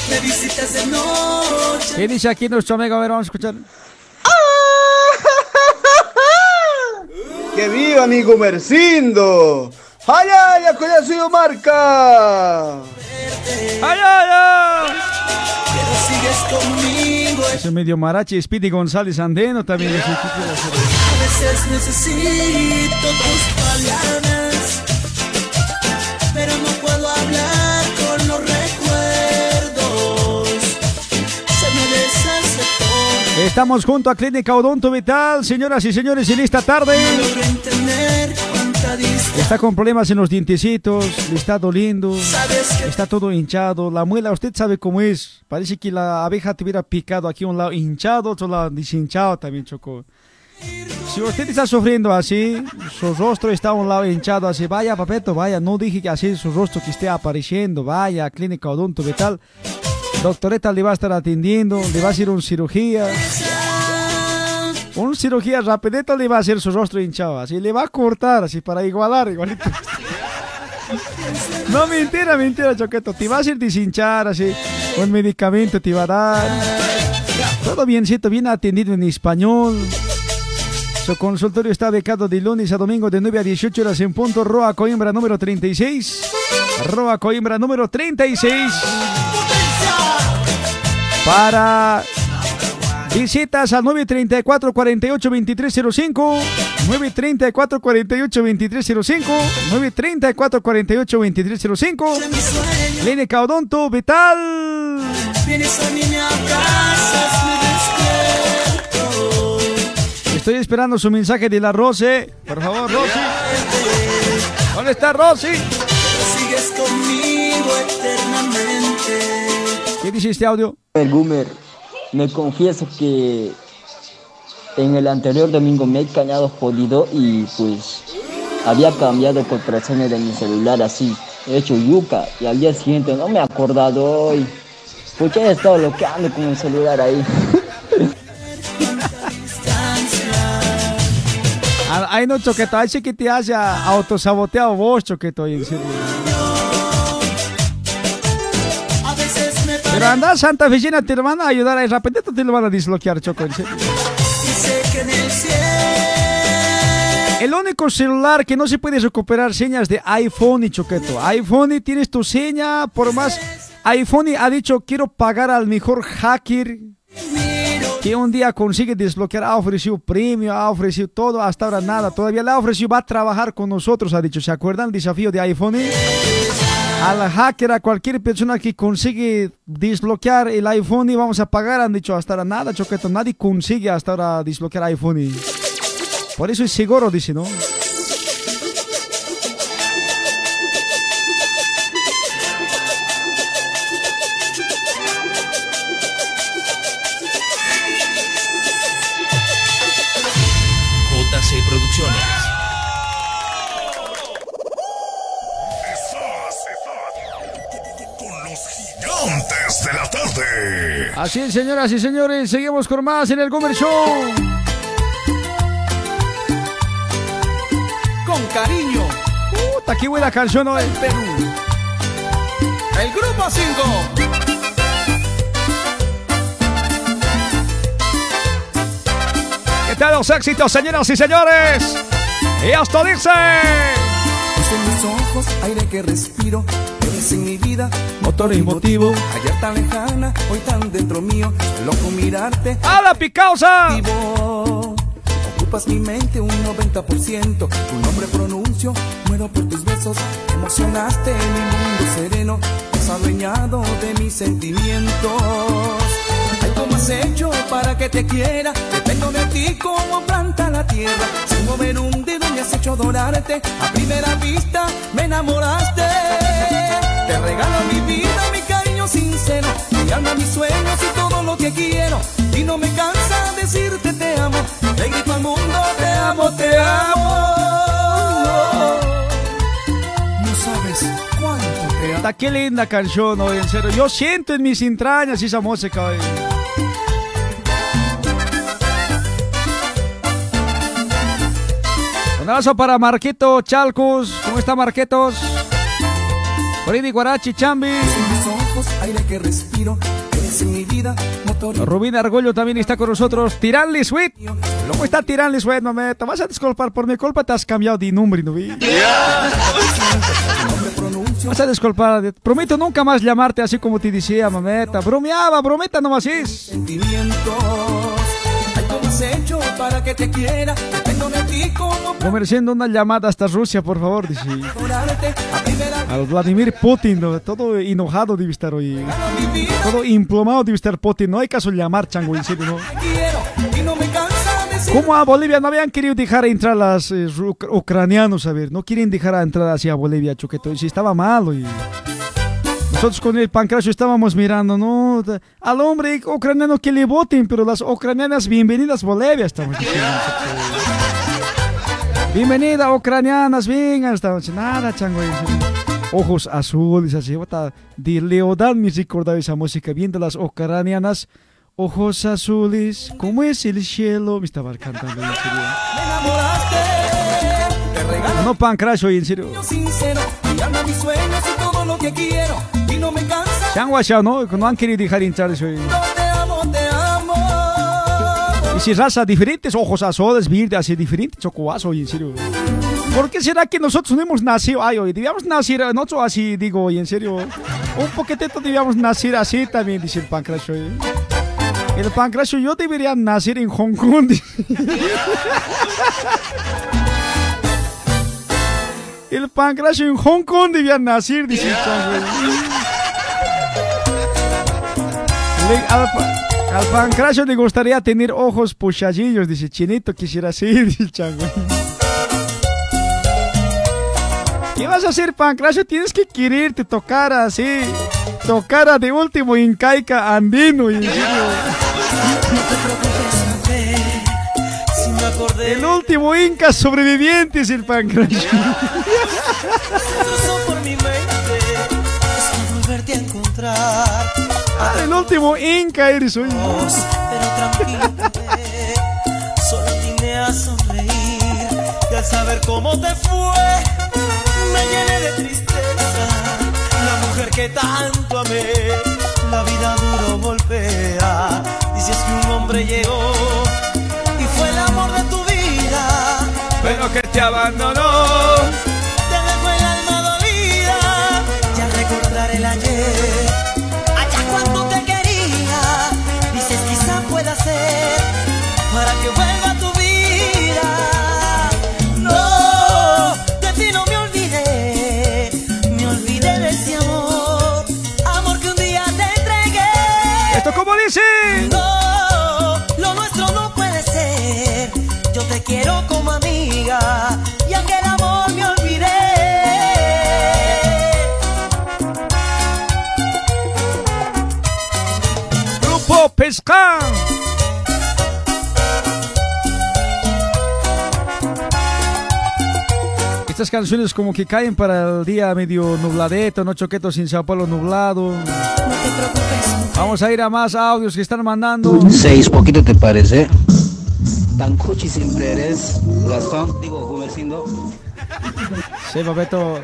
Me visitas de noche. ¿Qué dice aquí nuestro amigo? A ver, vamos a escuchar. *laughs* ¡Que viva mi Gumercindo! ¡Ay, ay, ay, sido marca! ¡Ay, ay, ay! Pero sigues conmigo. Ese medio marachi, Speedy González Andeno también. de- A veces necesito tus palabras. Pero no puedo hablar con los recuerdos. Se me deshace todo. Estamos junto a Clínica Odonto Vital, señoras y señores, en esta tarde. Distancia. Está con problemas en los dientecitos, le está doliendo, está todo hinchado. La muela, usted sabe cómo es. Parece que la abeja te hubiera picado aquí un lado hinchado, otro lado deshinchado también, Chocó. Si usted está sufriendo así, su rostro está a un lado hinchado así, vaya, papeto, vaya, no dije que así su rostro que esté apareciendo, vaya, Clínica Odonto Vital. Doctoreta le va a estar atendiendo, le va a hacer una cirugía. Un cirugía rapidito le va a hacer su rostro hinchado, así le va a cortar, así para igualar, igualito. No, mentira, mentira, Choqueto. Te va a hacer deshinchar, así. Un medicamento te va a dar. Todo biencito, bien atendido en español. Su consultorio está becado de lunes a domingo de 9 a 18 horas en punto. Roa Coimbra número 36. Roa Coimbra número 36. Para visitas al 934 48 2305. 934 48 2305. 934 48 2305. Clínica Odonto Vital. Vienes a mí, me abrazas, me despierto. Estoy esperando su mensaje de la Rose. Por favor, Rosy. ¿Dónde está Rosy? sigues conmigo eternamente. ¿Qué dice este audio? El boomer, me confieso que en el anterior domingo me he cañado jodido y pues había cambiado contraseña de mi celular así, he hecho yuca y al día siguiente no me he acordado hoy. Pues he estado bloqueando con el celular ahí. *laughs* Ah, Ay, no, Choqueto, ahí sí que te haya autosaboteado vos, Choqueto, en serio. Anda Santa Oficina, te lo van a ayudar ahí rapidito, te lo van a desbloquear, Choco, el único celular que no se puede recuperar señas de iPhone y Choqueto. iPhone y tienes tu seña, por más... iPhone ha dicho, quiero pagar al mejor hacker que un día consigue desbloquear, ha ofrecido premio, ha ofrecido todo, hasta ahora nada. Todavía le ha ofrecido, va a trabajar con nosotros, ha dicho. ¿Se acuerdan el desafío de iPhone? Al hacker, a cualquier persona que consigue desbloquear el iPhone y vamos a pagar, han dicho hasta ahora nada, Choqueto. Nadie consigue hasta ahora desbloquear iPhone. Por eso es seguro, dice, ¿no? Así es, señoras y señores, seguimos con más en el Gomer Show. Con cariño. Puta, qué buena canción hoy. Perú. El grupo 5. ¿Qué tal los éxitos, señoras y señores? Y esto dice... en mis ojos, aire que respiro. Eres en mi vida, motor y motivo. Ayer tan lejana, hoy tan dentro mío. Loco mirarte. ¡A la picausa! Ocupas mi mente un 90%. Tu nombre pronuncio, muero por tus besos. Emocionaste mi mundo sereno. Has adueñado de mis sentimientos. ¿Cómo has hecho para que te quiera? Dependo de ti como planta la tierra. Sin mover un dedo me has hecho adorarte. A primera vista me enamoraste. Te regalo mi vida, mi cariño sincero. Mi alma, mis sueños y todo lo que quiero. Y no me cansa decirte te amo. Le grito al mundo, te amo, te amo. Puta, qué linda canción hoy, en serio. Yo siento en mis entrañas esa música hoy. Un abrazo para Marquito Chalcos. ¿Cómo está Marquetos? Freddy Guarachi Chambi. En mis ojos, aire que respiro. Eres en mi vida, Rubín Argollo también está con nosotros. Tiranli Sweet. ¿Cómo está Tiranli Sweet, mameta? Vas a disculpar por mi culpa, te has cambiado de nombre, ¿no vi? Vas a disculpar. Prometo nunca más llamarte así como te decía, mameta. Bromeaba, brometa nomás es. sentimientos. Para que te quiera? Dependo de ti como Comerciando una llamada hasta Rusia, por favor, dice. A Al Vladimir Putin, todo enojado debe estar hoy. Todo implomado debe estar Putin. No hay caso llamar, chango, en serio, ¿no? ¿Cómo a Bolivia no habían querido dejar entrar las eh, uc- ucranianos? A ver, no quieren dejar entrar hacia Bolivia, Choqueto. Y si estaba malo. Y... Nosotros con el pancracio estábamos mirando, ¿no? Al hombre ucraniano que le voten, pero las ucranianas, bienvenidas Bolivia, estamos diciendo. Bienvenida, ucranianas, vengan. Estamos diciendo, nada, chango. Ojos azules, así, de Leodán me recordaba esa música, viendo las ucranianas. Ojos azules, como es el cielo. Me estaba cantando, en serio. Te regalo No, pancracio, en serio. Alma, mis sueños y todo lo que quiero. Y no me cansa. Se han guachado, ¿no? No han querido dejar entrar eso. Te amo, te amo. Y si raza diferentes, ojos azules, verde, así diferente, chocoazo, en serio. ¿Por qué será que nosotros no hemos nacido? Ay, hoy debíamos nacer nosotros así, digo, y en serio. Un poquitito debíamos nacer así también, dice el pancracio. El pancracio, yo debería nacer en Hong Kong. *laughs* El pancracio en Hong Kong debía nacer, dice. Le- al, al pancracio le gustaría tener ojos puchadillos, dice Chinito, quisiera ser, *laughs* dice el chango. ¿Qué vas a hacer, Pancracio? Tienes que quererte tocar así. Tocar a de último incaica andino. Si me *laughs* acordé el último inca sobreviviente es el cruzó por mi mente que volverte a encontrar. El último inca eres hoy. Pero tranquilo, *laughs* solo vine a sonreír. Y al saber cómo te fue, me llené de tristeza. La mujer que tanto amé, la vida duro golpea. Dices que un hombre llegó te abandonó. Te dejó el alma dolida. Y al recordar el ayer, allá cuando te quería, dices quizá pueda ser para que vuelva tu vida. No, de ti no me olvidé, me olvidé de ese amor, amor que un día te entregué. ¿Esto cómo dice? No, quiero como amiga y aquel amor me olvidé. Grupo Pesca. Estas canciones como que caen para el día medio nubladeto, no choquetos sin Sao Paulo nublado. Vamos a ir a más audios que están mandando. Seis, poquito te parece. Tan cuchi siempre eres, Gastón, digo, Gumercindo. Sí, Papeto.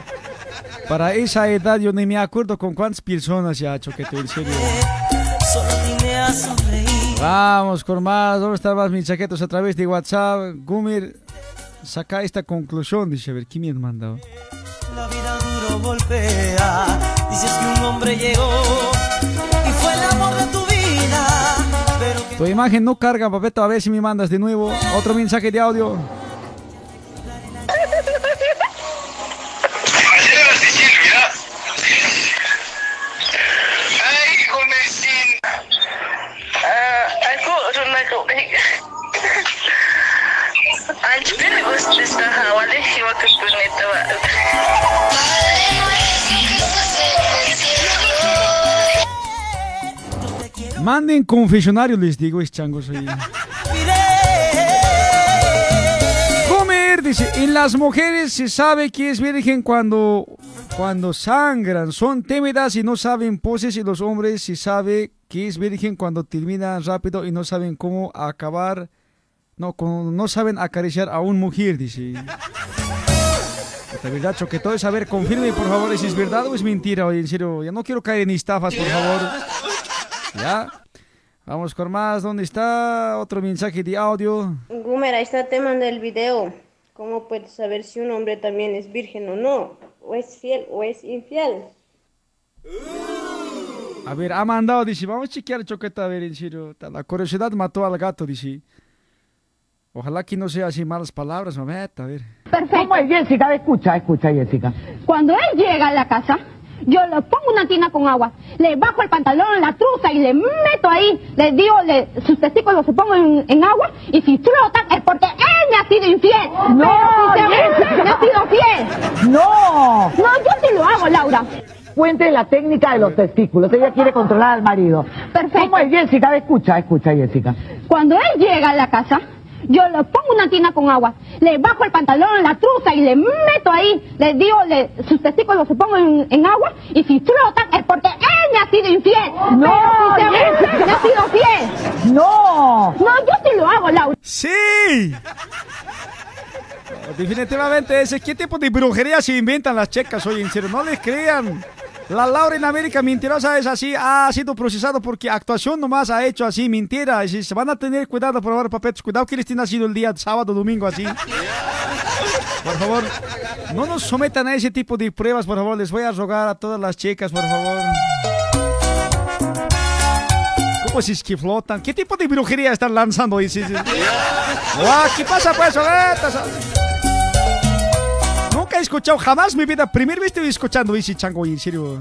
Para esa edad yo ni me acuerdo con cuántas personas ya choqueto, en serio. Vamos con más, ¿dónde están más mensajetos a través de WhatsApp? Gumir, saca esta conclusión, dice, a ver, ¿quién me ha mandado? La vida duro golpea. Dices que un hombre llegó Tu imagen no carga, Papeto, a ver si me mandas de nuevo otro mensaje de audio. Manden confesionario, les digo, es changos ahí. Comer, dice, en las mujeres se sabe que es virgen cuando, cuando sangran, son tímidas y no saben poses y los hombres se sabe que es virgen cuando terminan rápido y no saben cómo acabar, no, con- no saben acariciar a una mujer, dice. La verdad, que todo es saber, confirme por favor si es verdad o es mentira, oye, en serio, ya no quiero caer en estafas, por favor. Ya. Vamos con más. ¿Dónde está? Otro mensaje de audio. Gumer, ahí está te mandé el video. ¿Cómo puedes saber si un hombre también es virgen o no? ¿O es fiel o es infiel? A ver, ha mandado, dice, vamos a chequear choqueta, a ver, en serio. La curiosidad mató al gato, dice. Ojalá que no sea así malas palabras, mameta, a ver. Perfecto. ¿Cómo es, Jessica? Escucha, escucha, Jessica. Cuando él llega a la casa, yo le pongo una tina con agua, le bajo el pantalón, la truza y le meto ahí, le digo, le, sus testículos se pongo en, en agua y si flotan es porque él me ha sido infiel. No, Pero si se Jessica. me ha sido fiel. No. No, yo sí lo hago, Laura. Cuente la técnica de los testículos. Ella quiere controlar al marido. Perfecto. ¿Cómo es, Jessica? Escucha, escucha, Jessica. Cuando él llega a la casa, yo le pongo una tina con agua, le bajo el pantalón, la truza y le meto ahí, le digo, le, sus testículos se pongo en, en agua y si flotan es porque él me ha sido infiel. No, Pero si se me ha sido fiel. No. No, yo sí lo hago, Laura. ¡Sí! Definitivamente ese, ¿qué tipo de brujería se inventan las checas hoy en serio? No les crean. La Laura en América mentirosa es así, ha sido procesado porque actuación nomás ha hecho así, mentira. Y si se van a tener cuidado, por favor, papetos, cuidado que les tiene nacido el día sábado, domingo, así. Por favor, no nos sometan a ese tipo de pruebas, por favor. Les voy a rogar a todas las chicas, por favor. ¿Cómo si es que flotan? ¿Qué tipo de brujería están lanzando sí. Guau, *laughs* ¿Qué pasa pues? He escuchado, jamás mi vida, primera vez estoy escuchando ese chango, en serio.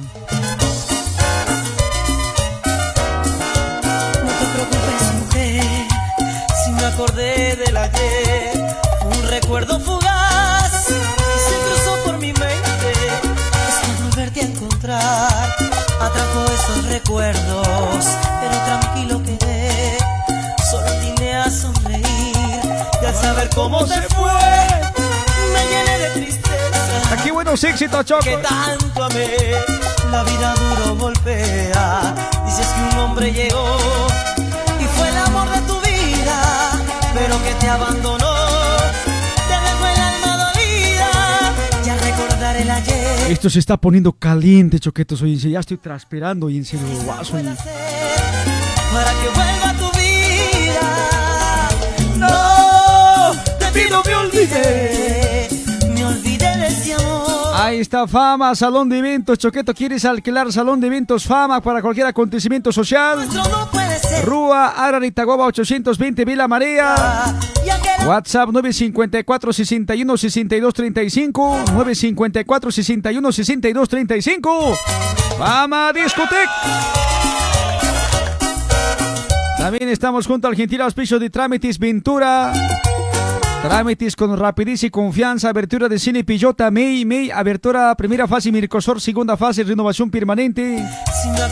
Acordé del ayer, un recuerdo fugaz se cruzó por mi mente. encontrar. Atrajo esos recuerdos, pero tranquilo quedé. Solo vine a sonreír y al saber cómo se fue, Aquí buenos éxitos, Choco. Que tanto amé, la vida duro golpea. Dices que un hombre llegó y fue el amor de tu vida, pero que te abandonó. Te dejó el alma dolida, ya recordar el ayer. Esto se está poniendo caliente, Choquetos. Oye, ya estoy transpirando y en serio, guaso. oye. para que vuelva tu vida. No, te pido me olvidé, Ahí está Fama, Salón de Eventos. Choqueto, ¿quieres alquilar Salón de Eventos Fama para cualquier acontecimiento social? Rúa Araritagova 820 Vila María. WhatsApp 954 61 62 35 954 61 62 35 Fama Discotec. También estamos junto al gentil auspicio de Trámites Ventura. Trámites con rapidez y confianza. Abertura de cine Pillota, May, May. Abertura primera fase Mircosor, segunda fase renovación permanente.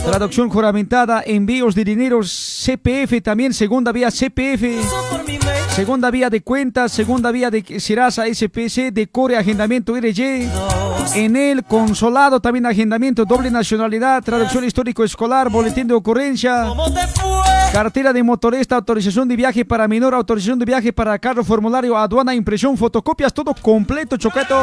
Traducción juramentada, envíos de dinero CPF también, segunda vía CPF. Segunda vía de cuentas, segunda vía de Serasa SPC, decore, agendamiento RY. En el consolado también agendamiento, doble nacionalidad, traducción histórico escolar, boletín de ocurrencia. Cartera de motorista, autorización de viaje para menor, autorización de viaje para carro, formulario, aduana, impresión, fotocopias, todo completo, choqueto.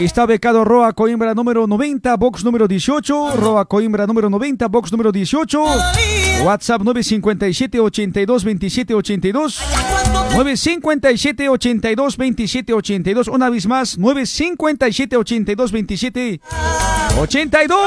Está becado Roa Coimbra número 90, box número 18. Roa Coimbra número 90, box número 18. WhatsApp 957 82 27 82. 957 82 27 82. Una vez más, 957 82 27 82.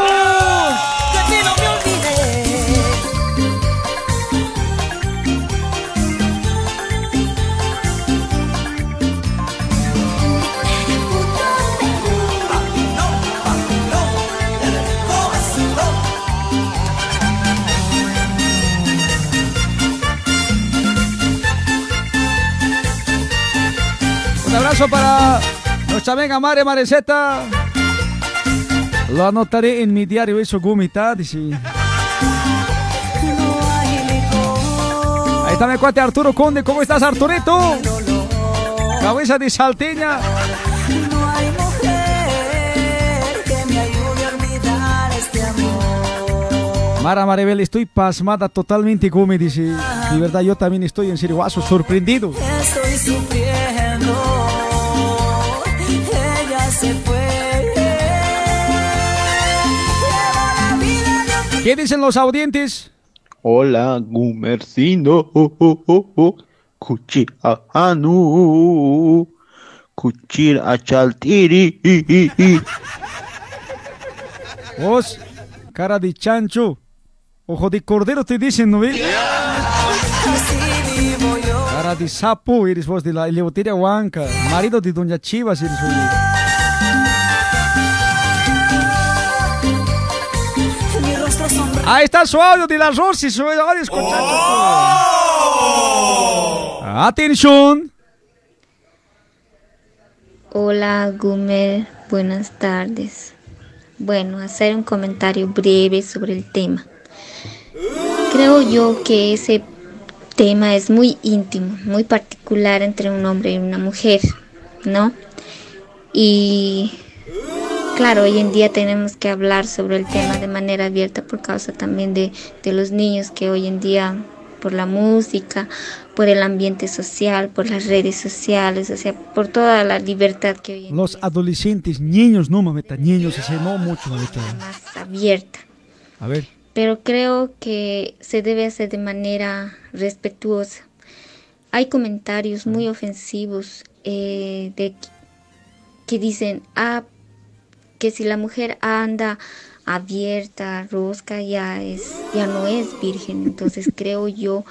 Un abrazo para nuestra amiga Mare Mareceta. Lo anotaré en mi diario eso, Gumita, dice. Ahí está mi cuate Arturo Conde. ¿Cómo estás, Arturito? Cabeza de salteña. Mara Maribel, estoy pasmada totalmente, Gumi, dice. De verdad, yo también estoy en serio, sorprendido. Estoy sufriendo. ¿Qué dicen los audientes? Hola, Gumercino. Kuchir anu. Kuchir achaltiri. Vos, cara de chancho. Ojo de cordero te dicen, ¿no ves? Cara de sapo, eres vos de la Leoteria Huanca. Marido de Doña Chivas, eres vos. Ahí está su audio de las Rosis. Su audio, escucha, Atención. Hola Gumer, buenas tardes. Bueno, hacer un comentario breve sobre el tema. Creo yo que ese tema es muy íntimo, muy particular entre un hombre y una mujer, ¿no? Y claro, hoy en día tenemos que hablar sobre el tema de manera abierta por causa también de, de los niños que hoy en día, por la música, por el ambiente social, por las redes sociales, o sea, por toda la libertad que hoy en Los adolescentes, niños, no mameta, niños, ese no mucho, mameta. más abierta. A ver. pero creo que se debe hacer de manera respetuosa. Hay comentarios muy ofensivos eh, de que dicen ah, que si la mujer anda abierta, rosca, ya es, ya no es virgen. Entonces *laughs* creo yo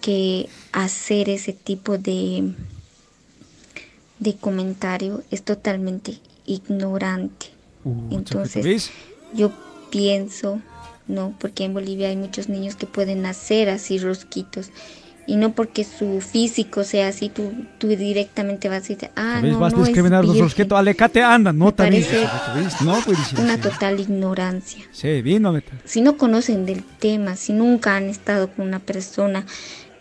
que hacer ese tipo de de comentario es totalmente ignorante. Entonces, ¿ves? yo pienso, no, porque en Bolivia hay muchos niños que pueden nacer así rosquitos Y no porque su físico sea así, tú, tú directamente vas a decir, ah, ¿Ves? no, Vas a no discriminar los virgen". que alecate andan, no también. parece No, pues Una total ignorancia. Sí, vino, meta. Si no conocen del tema, si nunca han estado con una persona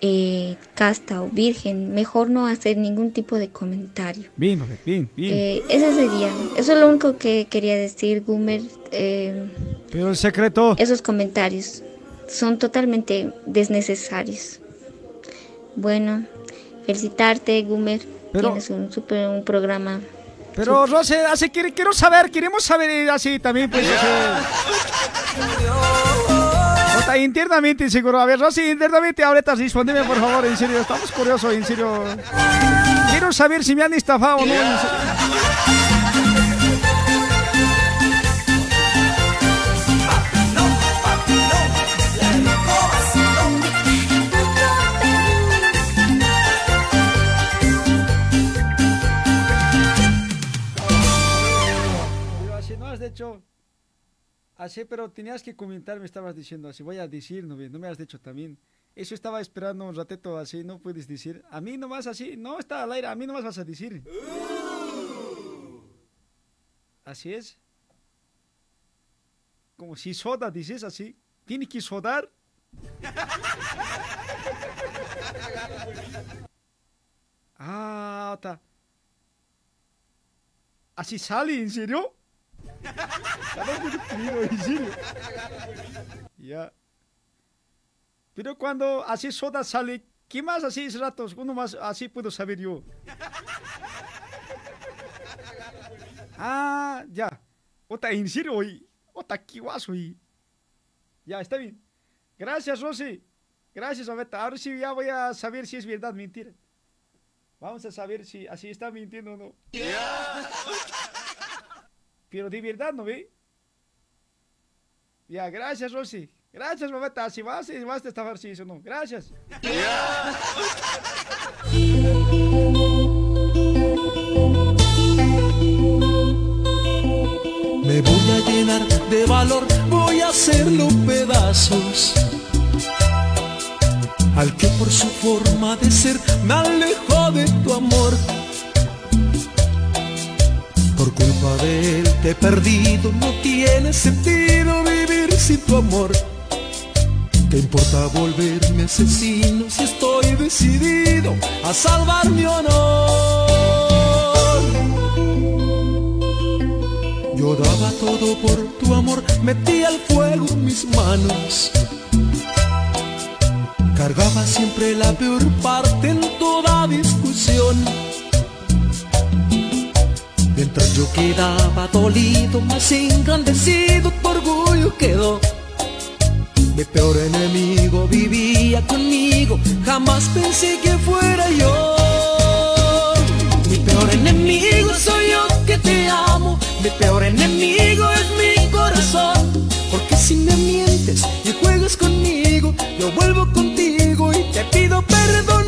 eh, casta o virgen, mejor no hacer ningún tipo de comentario. Vino, bien, bien. Eh, ese sería, eso es lo único que quería decir, Gumer. eh, Pero el secreto. esos comentarios son totalmente desnecesarios. Bueno, felicitarte, Gumer. Pero- Tienes un super un programa. Pero, Rosy, así quiere- quiero saber, queremos saber eh, así también, pues, así. Ota, internamente, seguro. A ver, Rosy, internamente, ahorita respondeme, por favor, en serio. Estamos curiosos, en serio. Quiero saber si me han estafado o no. Dicho. Así, pero tenías que comentar, me estabas diciendo así. Voy a decir, no, no me has dicho también. Eso estaba esperando un ratito así, no puedes decir. A mí nomás así, no está al aire, a mí nomás vas a decir. Así es. Como si soda, dices así. Tiene que sodar. *laughs* Ah, está. Así sale, ¿en serio? *laughs* Ya. Pero cuando así soda sale, ¿qué más así es ratos? Uno más así puedo saber yo. Ah, ya. Ota, en serio, oí. Ota, qué guaso. Ya, está bien. Gracias, Rosy. Gracias, Abeta. Ahora sí ya voy a saber si es verdad, mentira. Vamos a saber si así está mintiendo o no. Pero de verdad, ¿no ve? Ya, gracias, Rosy. Gracias, mamita. Si vas, si vas a estafar, si eso no. Gracias. Me voy a llenar de valor, voy a hacerlo pedazos. Al que por su forma de ser me alejó de tu amor. Por culpa de él te he perdido, no tiene sentido vivir sin tu amor. ¿Qué importa volverme asesino si estoy decidido a salvar mi honor? Yo daba todo por tu amor, metí al fuego mis manos. Cargaba siempre la peor parte en toda discusión. Mientras yo quedaba dolido, más engrandecido tu orgullo quedó. Mi peor enemigo vivía conmigo, jamás pensé que fuera yo. Mi peor enemigo soy yo que te amo, mi peor enemigo es mi corazón. Porque si me mientes y juegas conmigo, yo vuelvo contigo y te pido perdón.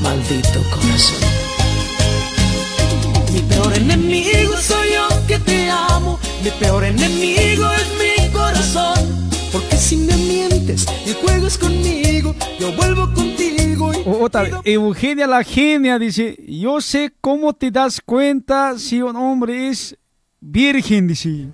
Maldito corazón. Mi peor enemigo soy yo que te amo. Mi peor enemigo es mi corazón. Porque si me mientes y juegas conmigo, yo vuelvo contigo y Otra, Eugenia la genia dice, yo sé cómo te das cuenta si un hombre es virgen, dice.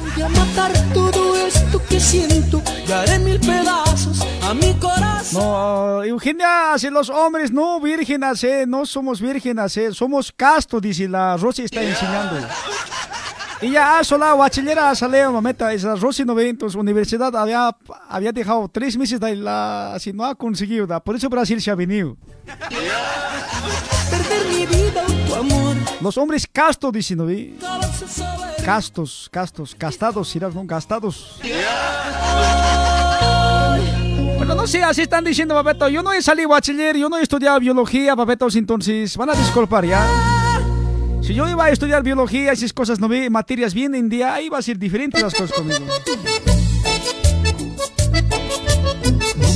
voy a matar todo esto que siento y haré mil pedazos a mi corazón. No, Eugenia, así los hombres no vírgenes, eh, no somos vírgenes, eh, somos castos, dice la Rosy está enseñando. Y ya ah, sola bachillera sale mameta, esa Rosy no ve, entonces universidad había, había dejado tres meses de la, así no ha conseguido, da, por eso Brasil se ha venido. Perder mi vida tu amor. Los hombres castos, dice, ¿no. Castos, castos, castados, irás, ¿no? Gastados. Bueno, no sé, así están diciendo, papeto. Yo no he salido bachiller, yo no he estudiado biología, papetos, entonces van a disculpar ya. Si yo iba a estudiar biología, esas cosas no vi, materias bien en día, ahí va a ser diferente las cosas conmigo. No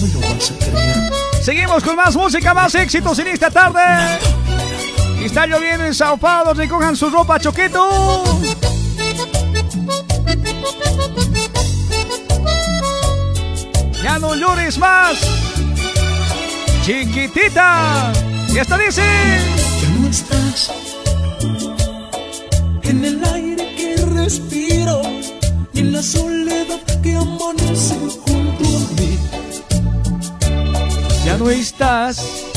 me lo vas a creer. Seguimos con más música, más éxitos en esta tarde. Está lloviendo en Sao Paulo, recojan su ropa, choqueto. Ya no llores más. Chiquitita. Y hasta dice. Ya no estás en el aire que respiro y en la soledad que amanece junto a mí. Ya no estás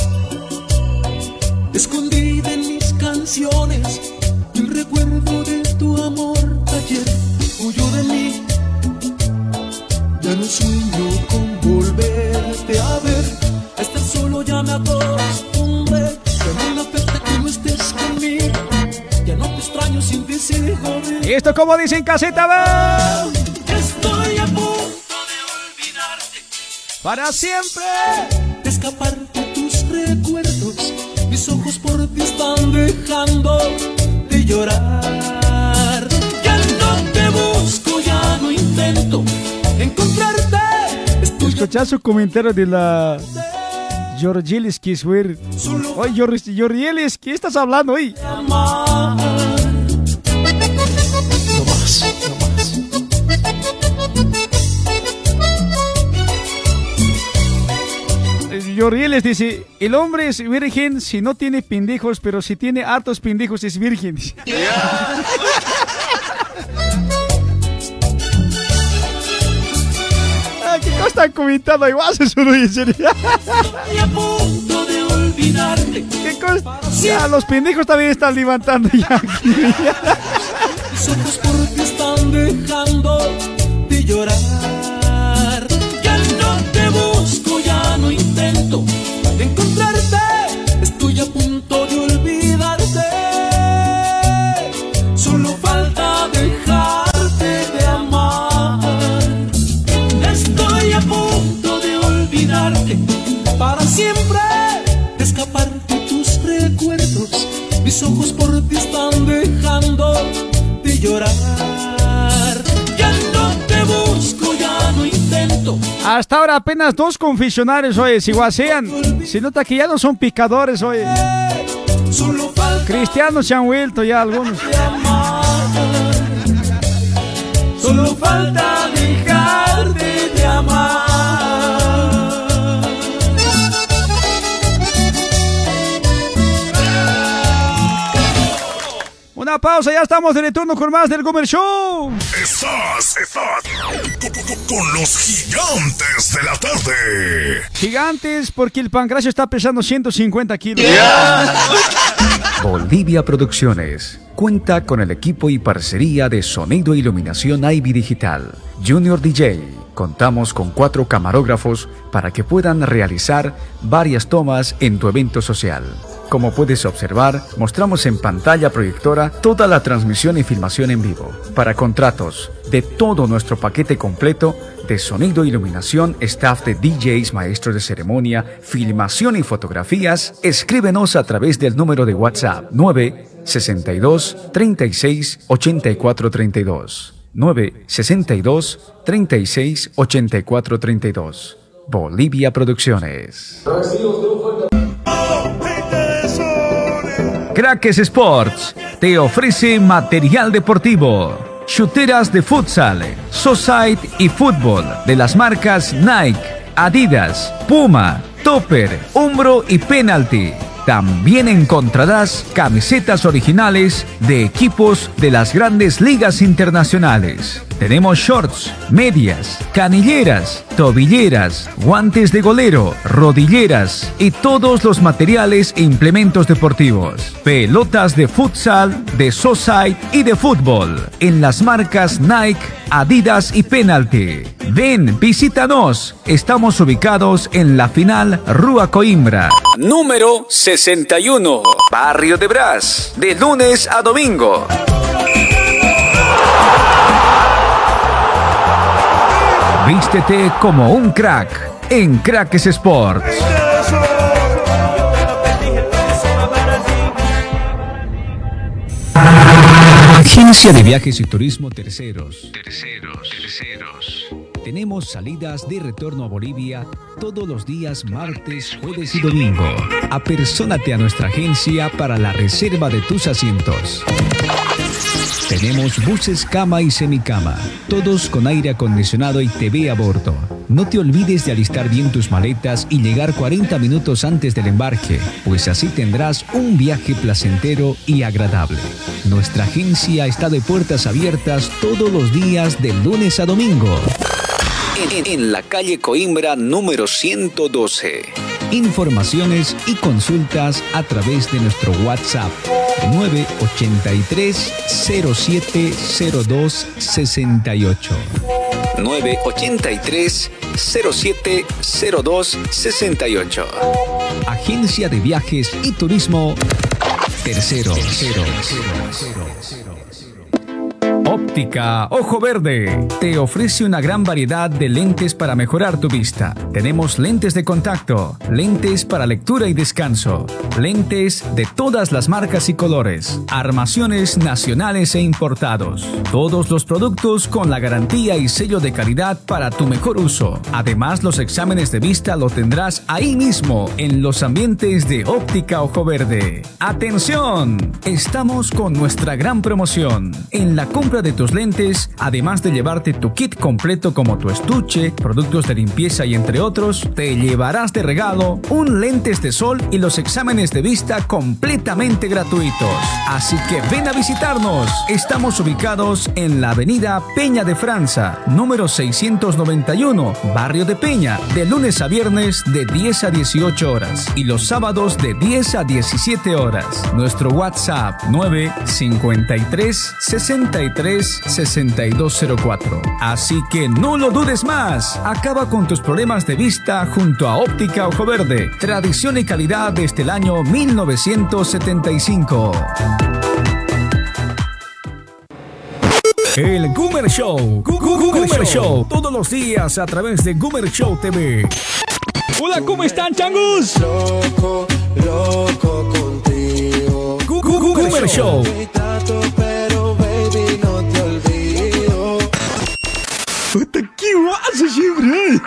escondida en mis canciones el recuerdo de tu amor ayer. Huyó de mí. Ya no sueño con volverte a ver. Estar solo ya me acostumbré. Ya no me afecta que no estés conmigo. Ya no te extraño sin decir joder ¿Y esto como dicen caseta? va? estoy a punto de olvidarte. Para siempre. De escapar de tus recuerdos. Mis ojos por ti están dejando de llorar. Ya no te busco, ya no intento encontrarte. Escuchar su comentario de la Georgielis güey. Oye, Georg- Georgielis, ¿qué estás hablando hoy? No Georgielis dice, el hombre es virgen si no tiene pendejos, pero si tiene hartos pendejos es virgen. *laughs* Ah, ¿Qué cosa están comentando? Igual olvidarte. ¿Qué cosa? Ya, los pendejos también están levantando ya aquí. Mis ojos por ti están dejando de llorar. No intento encontrarte. Estoy a punto Hasta ahora apenas dos confesionarios, oye, si guasean. Se nota que ya no son picadores, oye. Cristianos se han vuelto ya algunos. Solo falta dejarte Una pausa, ya estamos de retorno con más del Gomer Show. Estás, estás con, los gigantes de la tarde. Gigantes, porque el pancracio está pesando 150 kilos. Bolivia Producciones cuenta con el equipo y parcería de sonido e iluminación Ivy Digital, Junior DJ. Contamos con cuatro camarógrafos para que puedan realizar varias tomas en tu evento social. Como puedes observar, mostramos en pantalla proyectora toda la transmisión y filmación en vivo. Para contratos de todo nuestro paquete completo de sonido, iluminación, staff de DJs, maestros de ceremonia, filmación y fotografías, escríbenos a través del número de WhatsApp 962 36 84 32. 962 36 84 32. Bolivia Producciones. Crackers Sports te ofrece material deportivo, chuteras de futsal, society y fútbol de las marcas Nike, Adidas, Puma, Topper, Umbro y Penalty. También encontrarás camisetas originales de equipos de las grandes ligas internacionales. Tenemos shorts, medias, canilleras, tobilleras, guantes de golero, rodilleras y todos los materiales e implementos deportivos. Pelotas de futsal, de society y de fútbol en las marcas Nike, Adidas y Penalty. Ven, visítanos. Estamos ubicados en la final Rua Coimbra. Número 61. Barrio de Brás. De lunes a domingo. Vístete como un crack en Cracks Sports. Agencia de Viajes y Turismo Terceros. Terceros, terceros. Tenemos salidas de retorno a Bolivia todos los días martes, jueves y domingo. Apersónate a nuestra agencia para la reserva de tus asientos. Tenemos buses cama y semicama, todos con aire acondicionado y TV a bordo. No te olvides de alistar bien tus maletas y llegar 40 minutos antes del embarque, pues así tendrás un viaje placentero y agradable. Nuestra agencia está de puertas abiertas todos los días de lunes a domingo. En, la calle Coimbra número 112. Informaciones y consultas a través de nuestro WhatsApp 983 0702 68. 983 0702 68. Agencia de Viajes y Turismo Tercero. Óptica Ojo Verde te ofrece una gran variedad de lentes para mejorar tu vista. Tenemos lentes de contacto, lentes para lectura y descanso, lentes de todas las marcas y colores, armaciones nacionales e importados. Todos los productos con la garantía y sello de calidad para tu mejor uso. Además, los exámenes de vista los tendrás ahí mismo en los ambientes de Óptica Ojo Verde. ¡Atención! Estamos con nuestra gran promoción. En la compra de tus lentes, además de llevarte tu kit completo como tu estuche, productos de limpieza y entre otros, te llevarás de regalo un lentes de sol y los exámenes de vista completamente gratuitos. Así que ven a visitarnos. Estamos ubicados en la avenida Peña de Franza, número 691, barrio de Peña, de lunes a viernes de 10 a 18 horas y los sábados de 10 a 17 horas. Nuestro WhatsApp 953 63 6204. Así que no lo dudes más. Acaba con tus problemas de vista junto a Óptica Ojo Verde. Tradición y calidad desde el año 1975. El Goomer Show. Goomer Show. Todos los días a través de Goomer Show TV. Hola, ¿cómo están, changus? Loco, loco contigo. Goomer Show. ¿Qué vas siempre?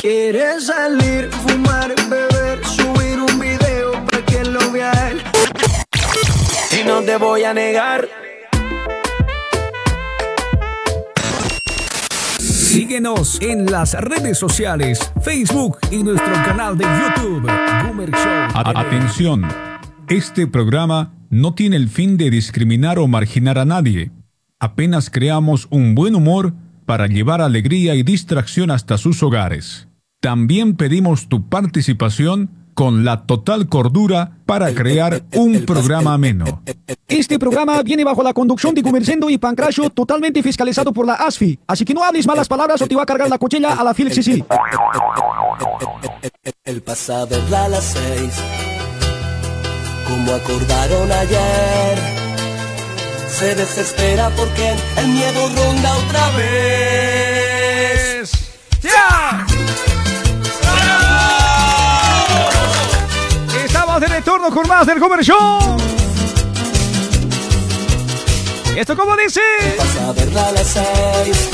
Quieres salir, fumar, beber, subir un video para que lo vea él. Y no te voy a negar. Síguenos en las redes sociales, Facebook y nuestro canal de YouTube, Goomer Show. A- Atención, este programa no tiene el fin de discriminar o marginar a nadie. Apenas creamos un buen humor para llevar alegría y distracción hasta sus hogares. También pedimos tu participación con la total cordura para crear un programa ameno. Este programa viene bajo la conducción de Gumercendo y Pancracio, totalmente fiscalizado por la ASFI. Así que no hables malas palabras o te va a cargar la cuchilla a la Felix Sicily. El pasado a las seis, como acordaron ayer, se desespera porque el miedo ronda otra vez. ¡Ya! Estamos de retorno con más del Goomer Show. ¿Esto cómo dice? Pasa a verla a las seis,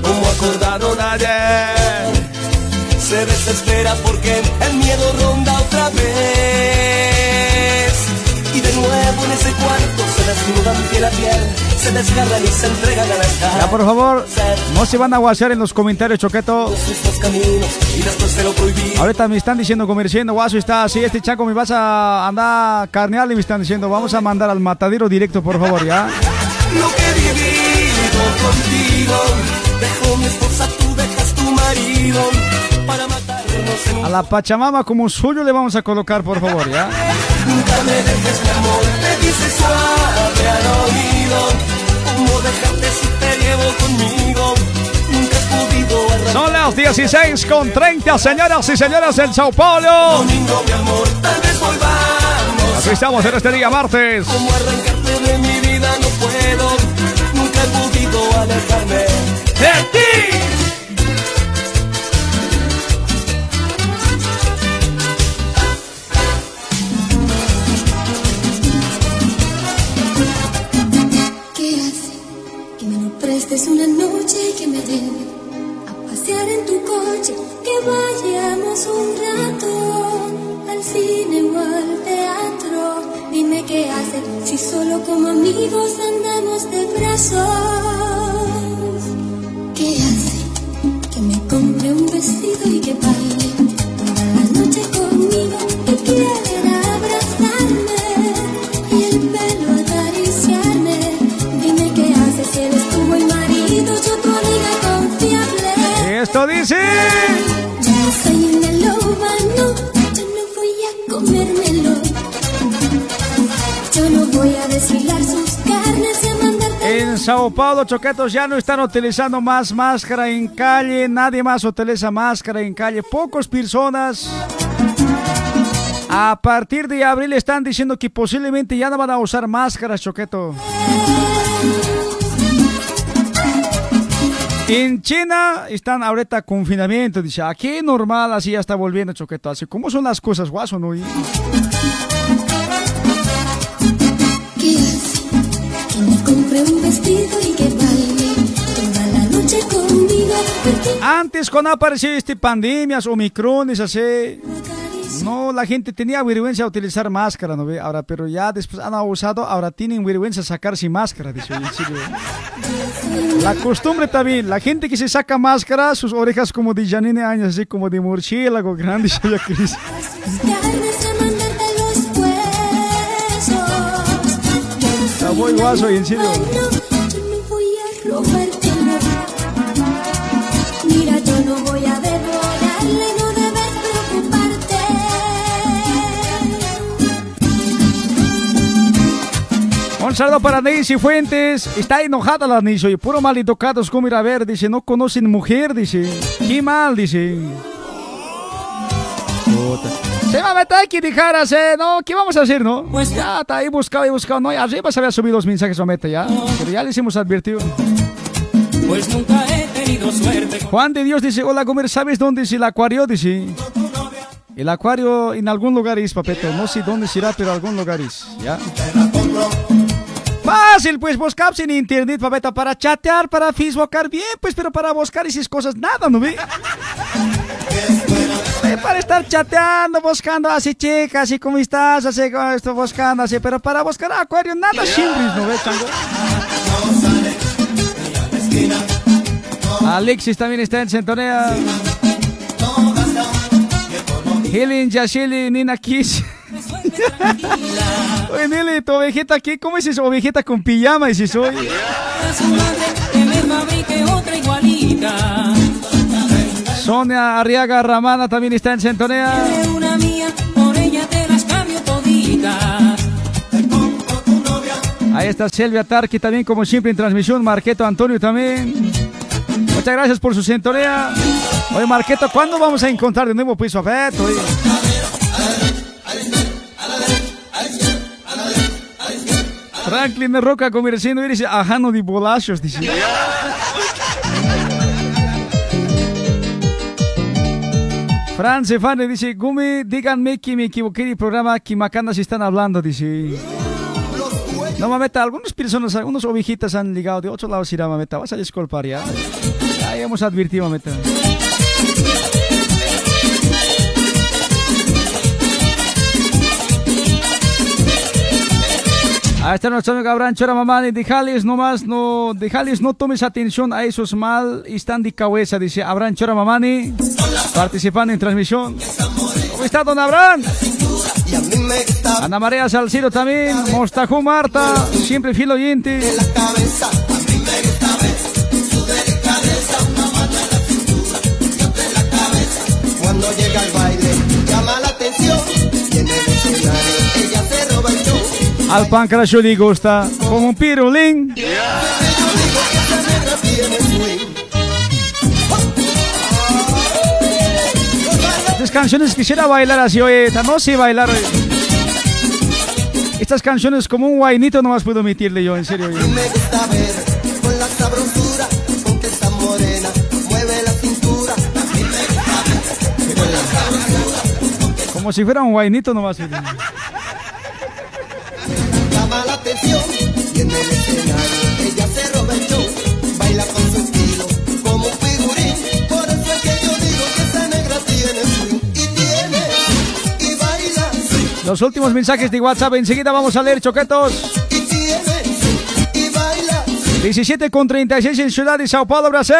como acordaron ayer, se desespera porque el miedo ronda otra vez. Y de nuevo en ese cuarto se desnudan piel a piel, se desgarran y se entregan a las Ya, por favor, no se van a guasear en los comentarios, Choqueto. Estos caminos y después se lo prohibí. Ahorita me están diciendo, comerciando, guaso está así, este chaco me vas a andar a carnearle, me están diciendo, vamos a mandar al matadero directo, por favor, ¿ya? *laughs* Lo que he vivido contigo, dejo mi esposa, tú dejas tu marido, para matarnos en un A la Pachamama como suyo le vamos a colocar, por favor, ¿ya? *laughs* Nunca me dejes mi amor, te dice suave al oído. ¿Cómo dejarte si te llevo conmigo? Nunca he podido arrancar. Son las 16 con 30, señoras y señores del Sao Paulo. Domingo, mi amor, tal vez volvamos. Estamos en este día martes. Cómo arrancarte de mi vida no puedo. Nunca he podido alejarme de ti. Es una noche que me dé a pasear en tu coche, que vayamos un rato al cine o al teatro. Dime qué hacer si solo como amigos andamos de brazos. ¿Qué hace? Que me compre un vestido y que baile toda la noche con Esto dice. Ya soy una loba, no, yo no voy a comérmelo. Yo no voy a desfilar sus carnes y a mandarte. En Sao Paulo, Choquetos ya no están utilizando más máscara en calle. Nadie más utiliza máscara en calle. Pocas personas. A partir de abril están diciendo que posiblemente ya no van a usar máscaras, Choqueto. En China están ahorita confinamiento, dice. Aquí normal, así ya está volviendo, Choqueto. Así, ¿cómo son las cosas, guaso, no? ¿Qué hace? Que me compre un vestido y que baile toda la noche conmigo. Porque Antes, cuando apareció este pandemias, omicrones, así, no, la gente tenía vergüenza de utilizar máscara, ¿no ve? Ahora, pero ya después han abusado, ahora tienen vergüenza de sacarse máscara, dice, en serio. *laughs* La costumbre también, la gente que se saca máscara, sus orejas como de Janine Años, así como de murciélago grande, ya Cris. Está muy guaso, y en serio. Un saludo para Neisy Fuentes. Está enojada la Neisy. Oye, puro mal educados como ir a ver. Dice, no conocen mujer. Dice, qué mal. Dice. Se va a meter aquí, dijeras, eh. No, ¿qué vamos a hacer, no? Pues ya, está ahí buscado y buscado. No, arriba se había subido los mensajes, o mete ya. Pero ya les hemos advertido. Pues nunca he tenido suerte. Juan de Dios dice, hola, Gomer, ¿sabes dónde es el acuario? Dice. El acuario en algún lugar es, papeto. No sé dónde será, pero algún lugar es. ¿Ya? Fácil, pues buscamos en internet, papeta, para chatear, para facebookar bien, pues, pero para buscar esas cosas, nada, ¿no ve? Eh, Para estar chateando, buscando así, chicas, así como estás, así como estoy buscando, así, pero para buscar acuario, nada simples, ¿no ve, chango? Alexis también está en sintonía. Helen, Yasheli, Nina Kiss. *laughs* Oye, Nelly, tu ovejita aquí, ¿cómo es esa ovejita con pijama? Si soy. A. Sonia Arriaga Ramana también está en sintonía. De una mía, por ella te las cambio toditas. Ahí está Silvia Tarqui también, como siempre, en transmisión. Marqueto Antonio también. Muchas gracias por su sintonía. Oye, Marqueto, ¿cuándo vamos a encontrar de nuevo piso afecto? Oye? Franklin de Roca conversando dice, ajano de bolachos, dice. Fran Cefane dice, Gumi, díganme que me equivoqué de programa que macanas están hablando, dice. No, mameta, algunas personas, algunas ovejitas han ligado de otro lado, será, mameta. Vas a disculpar ya. Ya hemos advertido, mameta. Ahí está nuestro amigo Abraham Chora Mamani. Dejales nomás, no, dejales no tomes atención a esos mal, están de cabeza, dice Abraham Chora Mamani, participando en transmisión. ¿Cómo está, don Abraham? Ana María Salcido también, Mostajú Marta, siempre fiel oyente. Cuando llega Al pancracio le gusta como un pirulín. Estas canciones quisiera bailar así, oye, no sé bailar. oye. Estas canciones como un guainito nomás puedo emitirle yo, en serio. sabrosura. Como si fuera un guainito nomás llama la atención y en el escenario ella se roba el show, baila con su estilo como un figurín, por eso es que yo digo que esa negra tiene swing y tiene y baila. Los últimos mensajes de WhatsApp, enseguida vamos a leer choquetos. Y tiene, y baila, 17 con 36 en Ciudad de Sao Paulo, Brasil.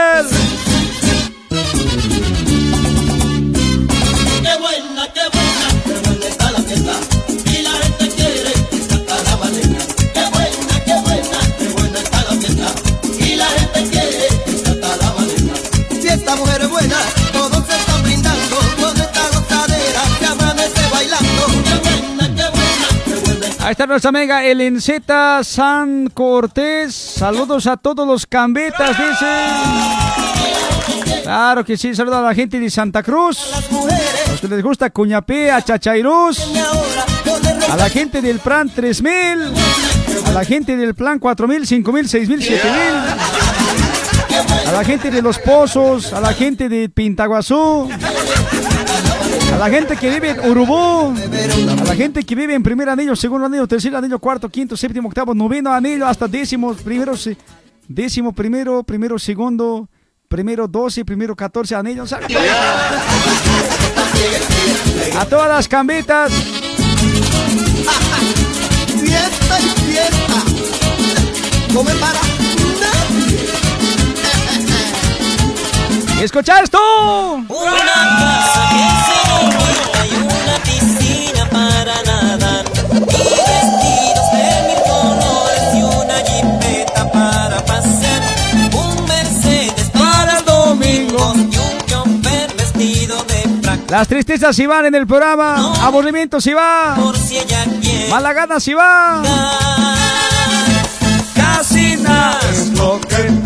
Ahí está nuestra amiga Elenceta San Cortés. Saludos a todos los cambetas, dice. Claro que sí, saludos a la gente de Santa Cruz. Los que les gusta Cuñapé, a Chachairús. A la gente del Plan 3000. A la gente del Plan 4000, 5000, 6000, 7000. A la gente de Los Pozos. A la gente de Pintaguazú. A la gente que vive en Urubú, a la gente que vive en primer anillo, segundo anillo, tercer anillo, cuarto, quinto, séptimo, octavo, noveno anillo, hasta décimo, primero, décimo, primero, primero, segundo, primero, doce, primero, catorce anillos. A todas las cambitas, Fiesta fiesta. Come para ¡escucha esto! Una casa que se bonita y una piscina para nadar. Y vestidos de mil colores y una jipeta para pasear. Un Mercedes para el domingo y un chofer vestido de frac. Las tristezas si van en el programa, aburrimiento si va, Por si ella quiere mala gana si va. casi nada es lo que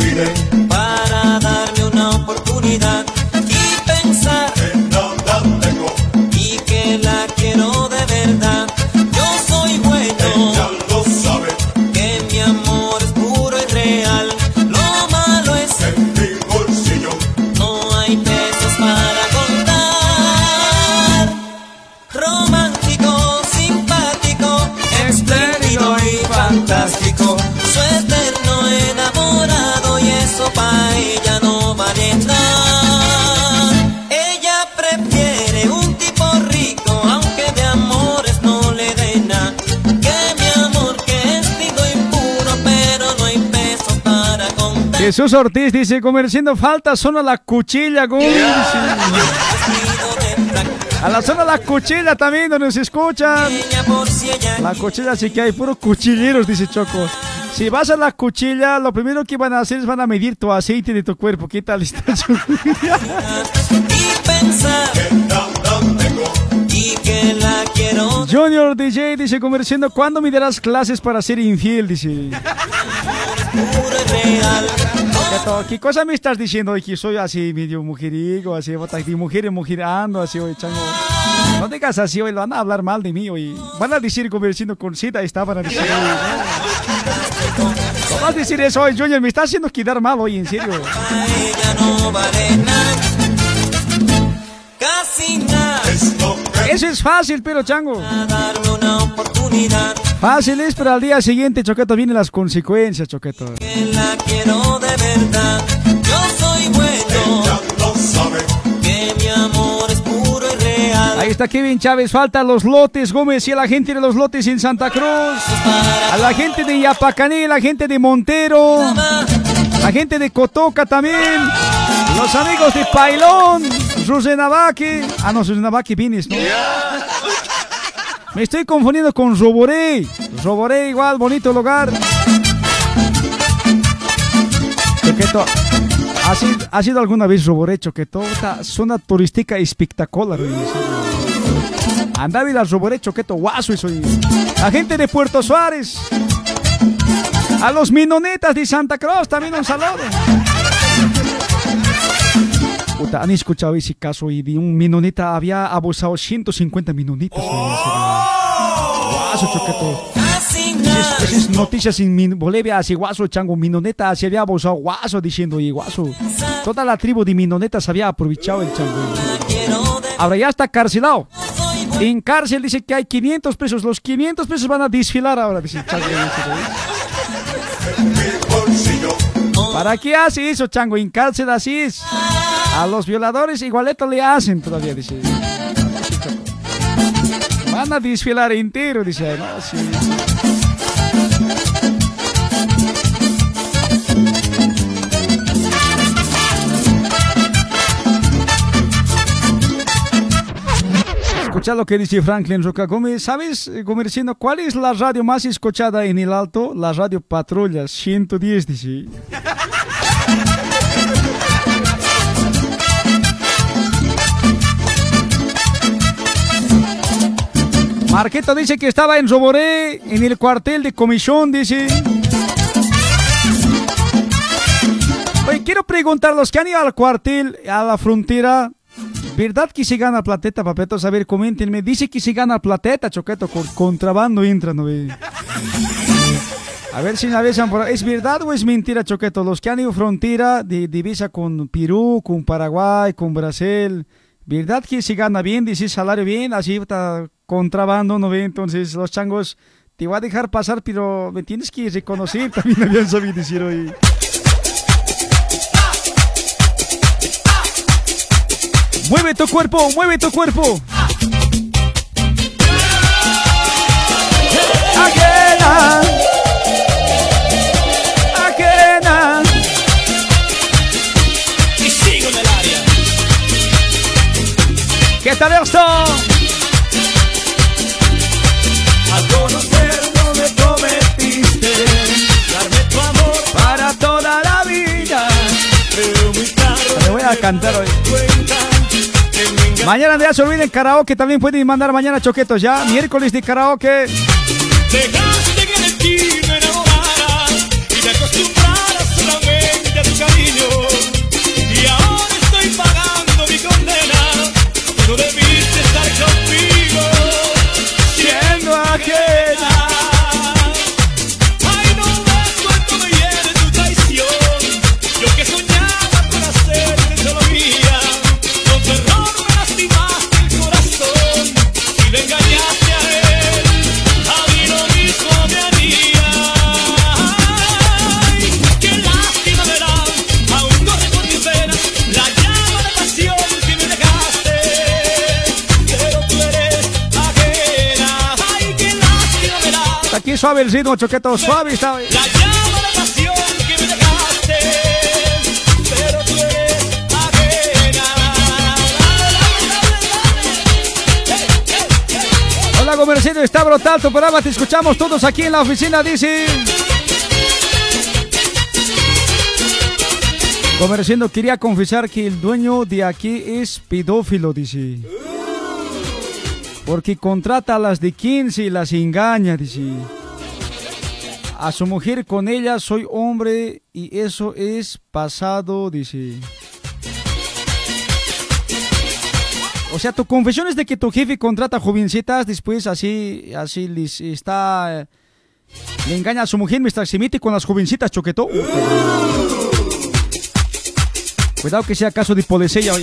Jesús Ortiz dice, comerciando falta zona la cuchilla. A la zona la cuchilla también, donde se escuchan. La cuchilla sí que hay puros cuchilleros, dice Choco. Si vas a la cuchilla, lo primero que van a hacer es van a medir tu aceite de tu cuerpo. ¿Qué tal está? Choco? *laughs* Junior DJ dice, comerciando, ¿cuándo me darás clases para ser infiel? Dice. ¿Qué cosa me estás diciendo? Que soy así medio mujeriego, así bota- de mujer en mujer ando, así, oye, chango. No digas así, hoy van a hablar mal de mí, hoy. Van a decir conversando con cita, estaban a decir, no. ¿Cómo vas a decir eso hoy, Junior? Me está haciendo quedar mal hoy, en serio. Eso es fácil, pero chango. Fácil es, pero al día siguiente, Choqueto, vienen las consecuencias, Choqueto. la quiero de verdad yo soy bueno Ahí está Kevin Chávez, falta los lotes, Gómez y a la gente de los lotes en Santa Cruz. A la gente de Yapacaní, la gente de Montero. La gente de Cotoca también. Los amigos de Pailón. Rusenavaque. Ah, no, Rusenavaque vienes, ¿no? Me estoy confundiendo con Roboré. Roboré igual, bonito lugar. Choqueto. ¿Has ido, has ido alguna vez Roboré, Choqueto? Esta zona turística espectacular. oye, en serio. Andaba y la Roboré, Choqueto, guaso eso. La gente de Puerto Suárez. A los minonetas de Santa Cruz también un saludo. Puta, han escuchado ese caso y de un minoneta había abusado 150 minonitas. Guaso, Choqueto. Esas, esas noticias en Bolivia, así guaso, chango, minoneta, se había abusado guaso diciendo, y guaso, toda la tribu de minonetas había aprovechado el chango. Ahora ya está carcelado. En cárcel dice que hay 500 presos, los 500 presos van a desfilar ahora, dice el chango. ¿Para qué hace eso, chango? En cárcel así. A los violadores igualito le hacen todavía, dice. Van a desfilar entero, dice. ¿no? Sí. Escucha lo que dice Franklin Rocagome. ¿Sabes, eh, Comerciano, cuál es la radio más escuchada en el Alto? La radio Patrulla 110, dice. Marqueto dice que estaba en Roboré, en el cuartel de comisión, dice. Oye, quiero preguntar, los que han ido al cuartel, a la frontera, ¿verdad que se gana plateta, papetos? A ver, coméntenme. Dice que se gana plateta, choqueto, con contrabando entra, ¿no? A ver si me avisan por. ¿Es verdad o es mentira, Choqueto? Los que han ido frontera de divisa con Perú, con Paraguay, con Brasil, ¿verdad que se gana bien? Dice salario bien, así está contrabando, ¿no ve? Entonces los changos te voy a dejar pasar, pero me tienes que reconocer. *laughs* También habían sabido decir hoy. Mueve tu cuerpo, mueve tu cuerpo. ¿Qué tal esto? Al conocerlo me prometiste darme tu amor Para toda la vida. pero muy tarde Le voy a cantar hoy. Mañana ya se olviden karaoke, también pueden mandar mañana choquetos ya. Miércoles de karaoke. Dejaste dejaste. Pero tú eres ajena. Hola, comerciante, está brutal tu programa. Te escuchamos todos aquí en la oficina, dice. Comerciando, quería confesar que el dueño de aquí es pedófilo, dice. Porque contrata a las de 15 y las engaña, dice. A su mujer con ella soy hombre y eso es pasado, dice. O sea, tu confesión es de que tu jefe contrata jovencitas, después así, así está... Le engaña a su mujer mientras se mete con las jovencitas, choqueto. Cuidado que sea caso de policía hoy.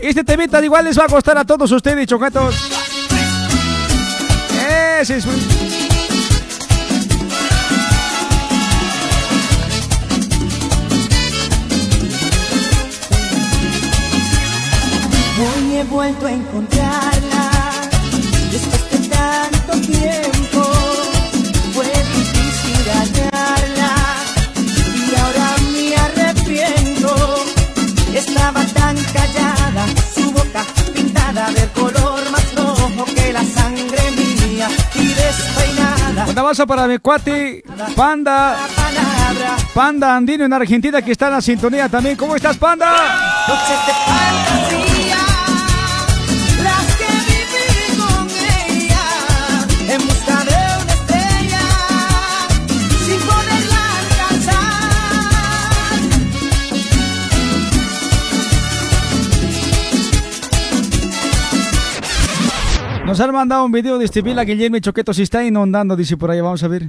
Este temita igual les va a costar a todos ustedes, choquetos. Ese es Hoy he vuelto a encontrarla abrazo para mi cuate, Panda. Panda Andino en Argentina que está en la sintonía también. ¿Cómo estás, Panda? Nos han mandado un video de este Vila Guillermo Choqueto se está inundando, dice por ahí. Vamos a ver.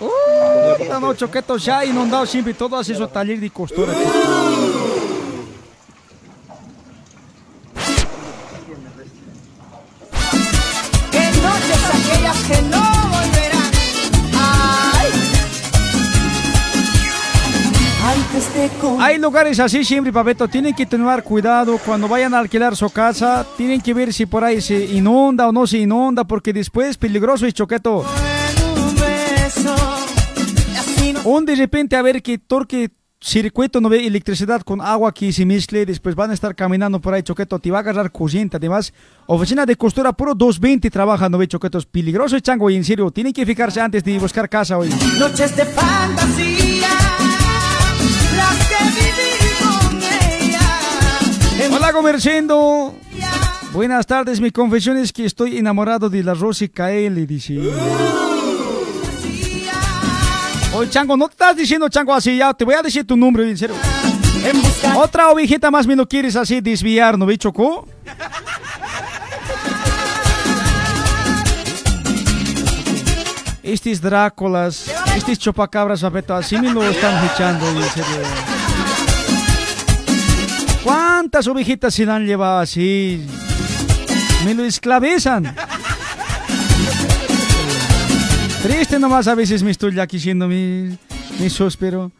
Uh, no, Choqueto ya inundado siempre todo hace su taller de costura. Hay lugares así siempre, papeto. Tienen que tener cuidado cuando vayan a alquilar su casa. Tienen que ver si por ahí se inunda o no se inunda, porque después peligroso y choqueto. Un de repente a ver que torque circuito no ve electricidad con agua que se mezcle, después van a estar caminando por ahí choqueto, te va a agarrar corriente. Además, oficina de costura puro 220 trabaja, no ve choquetos. Peligroso y chango, y en serio, tienen que fijarse antes de buscar casa hoy. Noches de fantasía, Hola, comerciando. Buenas tardes, mi confesión es que estoy enamorado de la Rosy Kaeli, dice. Oye, Chango, no te estás diciendo Chango así, ya te voy a decir tu nombre, en serio. Otra ovejita más me lo quieres así desviar, ¿no ve, Chocó? Estos Dráculas, estos chupacabras, papeto, así me lo están echando, en serio. ¿Cuántas ovejitas se la han llevado así? Me lo esclavizan. Triste nomás a veces me estoy aquí siendo mi, mi pero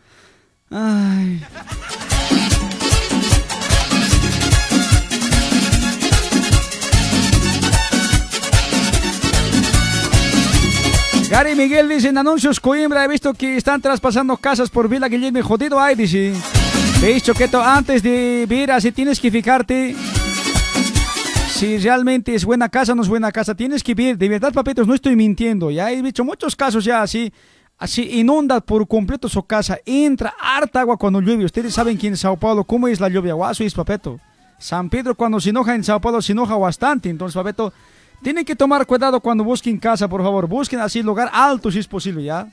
Ay. Gary Miguel dice en anuncios Coimbra he visto que están traspasando casas por Vila Guillermo jodido ay dice veis choqueto antes de ver así tienes que fijarte si realmente es buena casa o no es buena casa, tienes que ver, de verdad, papitos, no estoy mintiendo, ya he visto muchos casos ya así, así inunda por completo su casa, entra harta agua cuando llueve, ustedes saben que en Sao Paulo, cómo es la lluvia, guaso es, papeto. San Pedro cuando se enoja en Sao Paulo se enoja bastante, entonces, papeto, tienen que tomar cuidado cuando busquen casa, por favor, busquen así lugar alto si es posible, ¿ya?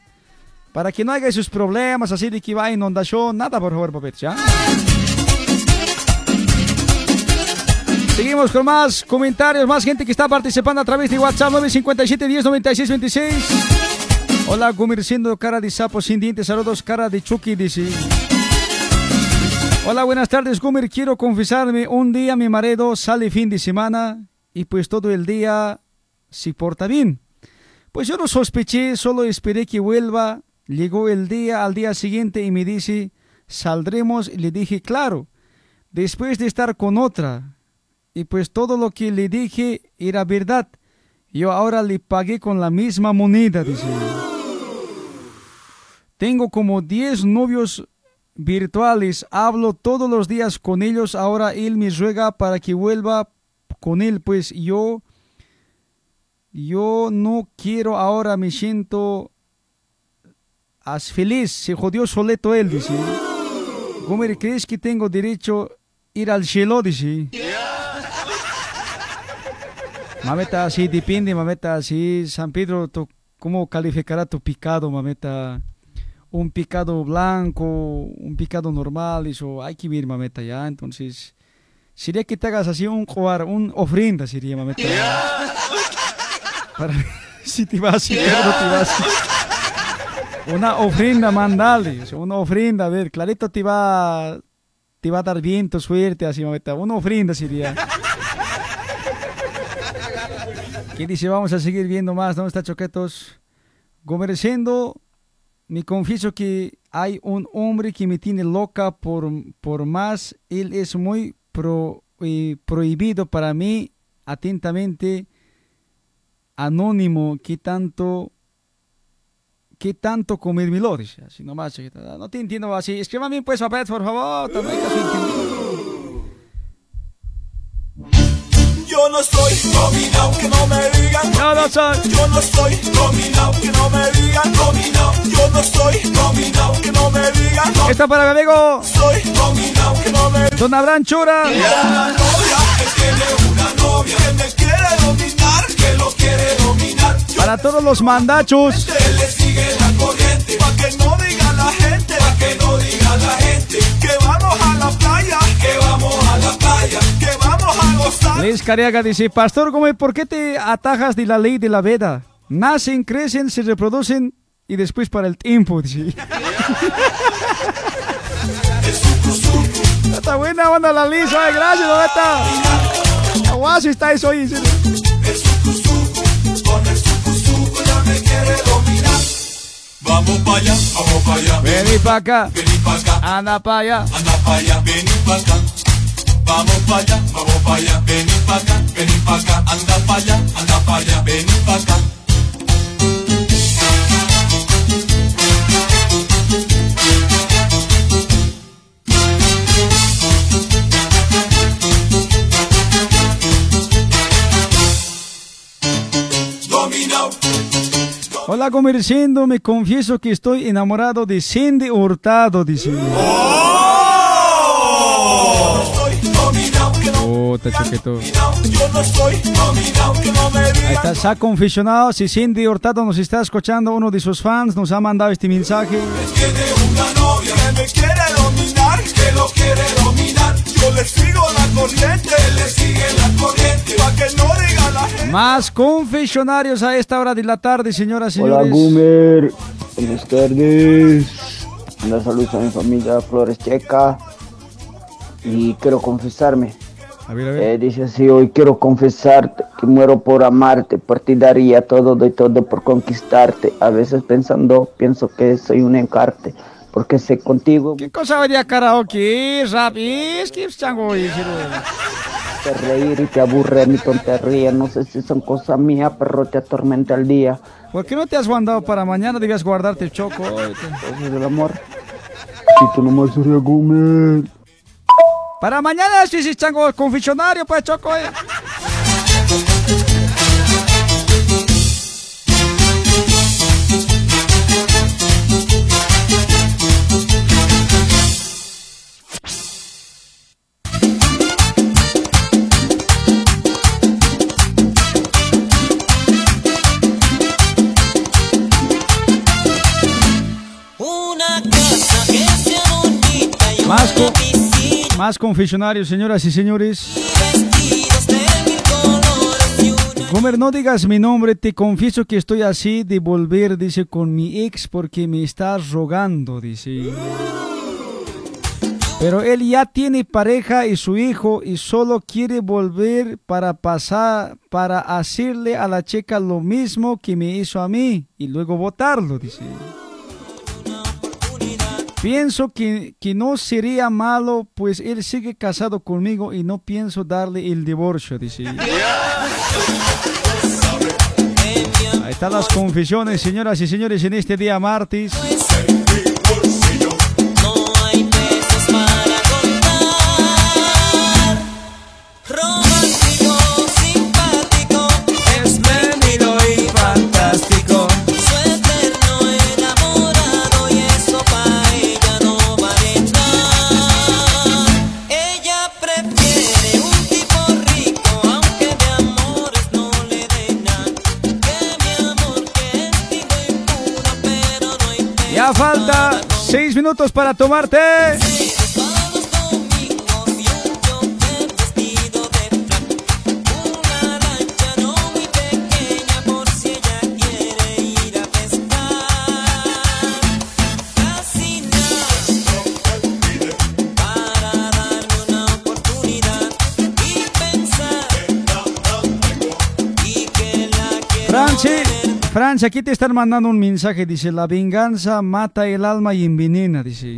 Para que no haya esos problemas así de que va inundación, nada, por favor, papetos, ¿ya? Seguimos con más comentarios, más gente que está participando a través de WhatsApp 957 10 96 26. Hola, siendo cara de sapo sin dientes. Saludos, cara de Chucky, dice. Hola, buenas tardes, Gumir. Quiero confesarme, un día mi marido sale fin de semana y pues todo el día se porta bien. Pues yo no sospeché, solo esperé que vuelva. Llegó el día al día siguiente y me dice, saldremos. Y le dije, claro, después de estar con otra y pues todo lo que le dije era verdad. Yo ahora le pagué con la misma moneda, dice. Tengo como 10 novios virtuales, hablo todos los días con ellos, ahora él me ruega para que vuelva con él, pues yo, yo no quiero ahora, me siento as feliz, se jodió soleto él, dice. ¿Cómo crees que tengo derecho a ir al cielo, dice? Mameta, así depende, mameta, así San Pedro, ¿cómo calificará tu picado, mameta? Un picado blanco, un picado normal, eso hay que ver, mameta, ya, entonces, sería que te hagas así un jugar, un ofrenda, sería, mameta. Para *laughs* si te vas, si te vas. Una ofrenda, mandale, una ofrenda, a ver, clarito te va, te va a dar viento, suerte, así, mameta, una ofrenda sería. ¿Qué dice? Vamos a seguir viendo más. ¿Dónde está Choquetos? Gomereciendo, me confieso que hay un hombre que me tiene loca por, por más. Él es muy pro, eh, prohibido para mí. Atentamente, anónimo. ¿Qué tanto? ¿Qué tanto comer mi Así nomás, No te entiendo así. Escríbame pues, papá, por favor. También yo no soy dominado, que no me digan. No, no soy. Yo no soy dominado, que no me digan dominado. Yo no soy dominado, que no me digan. Esta para mi amigo. Soy dominado, que no me Don Abraham Chura. Una novia que tiene una novia que me quiere dominar, que lo quiere dominar. para todos los mandachos. Le sigue la corriente, pa' que no diga la gente, pa' que no diga la gente, que vamos a la playa, que vamos a la playa, que vamos a gozar. Luis Cariaga dice, Pastor Gómez, ¿por qué te atajas de la ley de la veda? Nacen, crecen, se reproducen y después para el tiempo, dice. *laughs* Está buena onda la Liz, ay, gracias, Loreta. Aguas está eso hoy, dominar. Vamos para allá, vamos para allá. Vení para acá. Vení pa' acá. Anda pa' allá. Anda pa' allá, vení pa' acá. Vamos pa' allá, vamos pa' allá, vení pa' acá, vení pa' acá. Anda pa' allá, anda pa' allá, vení pa' acá. Hola, comerciando, me confieso que estoy enamorado de Cindy Hurtado, dice. Puta, me Ahí está, se ha confesionado. Si Cindy Hurtado nos está escuchando, uno de sus fans nos ha mandado este mensaje. Tiene una novia que me quiere dominar, que lo quiere dominar. Yo le sigo la corriente, él le sigue la corriente, pa' que no diga la gente. Más confesionarios a esta hora de la tarde, señoras y Hola señores. Gumer, buenas tardes. Una saludos a mi familia Flores Checa. Y quiero confesarme. Eh, dice así, hoy quiero confesarte que muero por amarte, por ti daría todo de todo por conquistarte. A veces pensando, pienso que soy un encarte, porque sé contigo ¿Qué cosa venía karaoke? Rap, es que chango, y- te reír y te aburre mi tontería. No sé si son cosas mías, pero te atormenta el día. ¿Por qué no te has guardado para mañana? Debías guardarte el choco. Cosas del amor. Si tú nomás Gumer. Para mañana, si si chango confesionario, pues choco. eh. Más confesionarios, señoras y señores. Gomer, no digas mi nombre, te confieso que estoy así de volver, dice, con mi ex porque me estás rogando, dice. Pero él ya tiene pareja y su hijo y solo quiere volver para pasar, para hacerle a la chica lo mismo que me hizo a mí y luego votarlo, dice. Pienso que, que no sería malo, pues él sigue casado conmigo y no pienso darle el divorcio, dice. Ahí están las confesiones, señoras y señores, en este día martes. Seis minutos para tomarte. Franci, aquí te están mandando un mensaje. Dice, la venganza mata el alma y envenena, dice.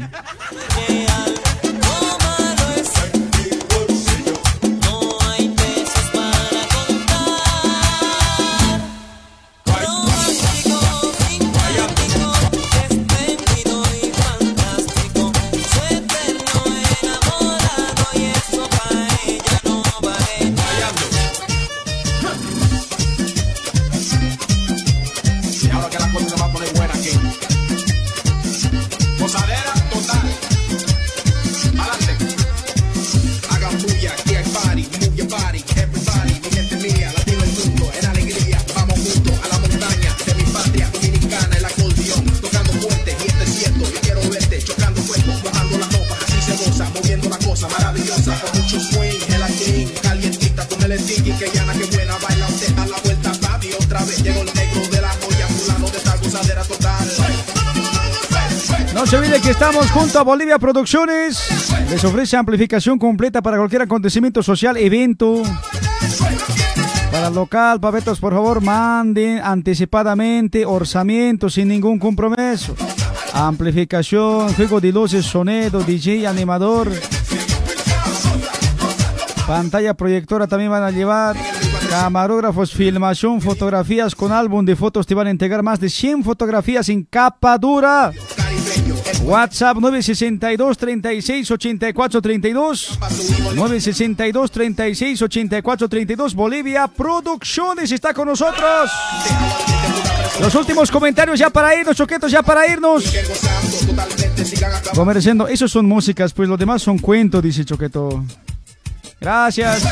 Junto a Bolivia Producciones. Les ofrece amplificación completa para cualquier acontecimiento social, evento. Para el local, papetos, por favor, manden anticipadamente orzamiento sin ningún compromiso. Amplificación, juego de luces, sonido, DJ, animador. Pantalla proyectora también van a llevar. Camarógrafos, filmación, fotografías con álbum de fotos. Te van a entregar más de 100 fotografías en capa dura. WhatsApp 962 36 84 32 962 36 84 32 Bolivia Producciones está con nosotros. Los últimos comentarios ya para irnos, choquetos ya para irnos. Comerciando, esos son músicas, pues los demás son cuentos, dice Choqueto. Gracias.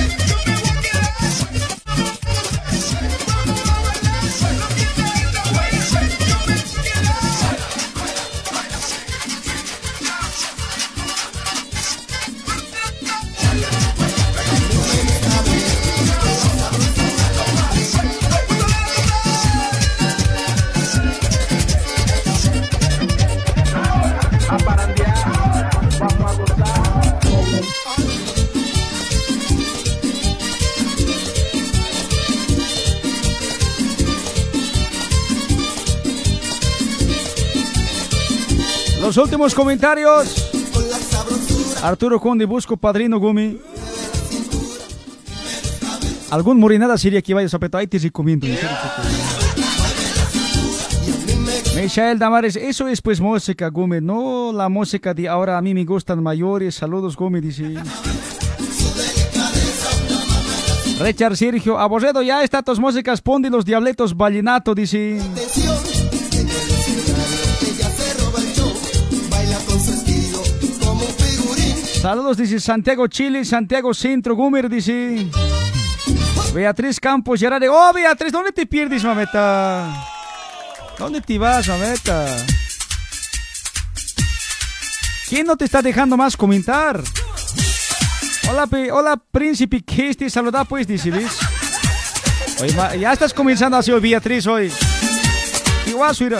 Los últimos comentarios. Arturo Conde, busco padrino Gumi. Algún morinada sería que vaya a apretar ahí te recomiendo. Michael Damares, eso es pues música, Gumi, no la música de ahora a mí me gustan mayores. Saludos, Gumi, dice. Richard Sergio, aborredo ya está tus músicas, pon de los diabletos vallenato, dice. Saludos, dice Santiago Chile, Santiago Centro, Gumer, dice. Beatriz Campos, Gerardo. Oh, Beatriz, ¿dónde te pierdes, mameta? ¿Dónde te vas, mameta? ¿Quién no te está dejando más comentar? Hola, hola, príncipe, ¿qué te saluda, pues, dice, ¿ves? Ya estás comenzando así, Beatriz, hoy. Igual, suira.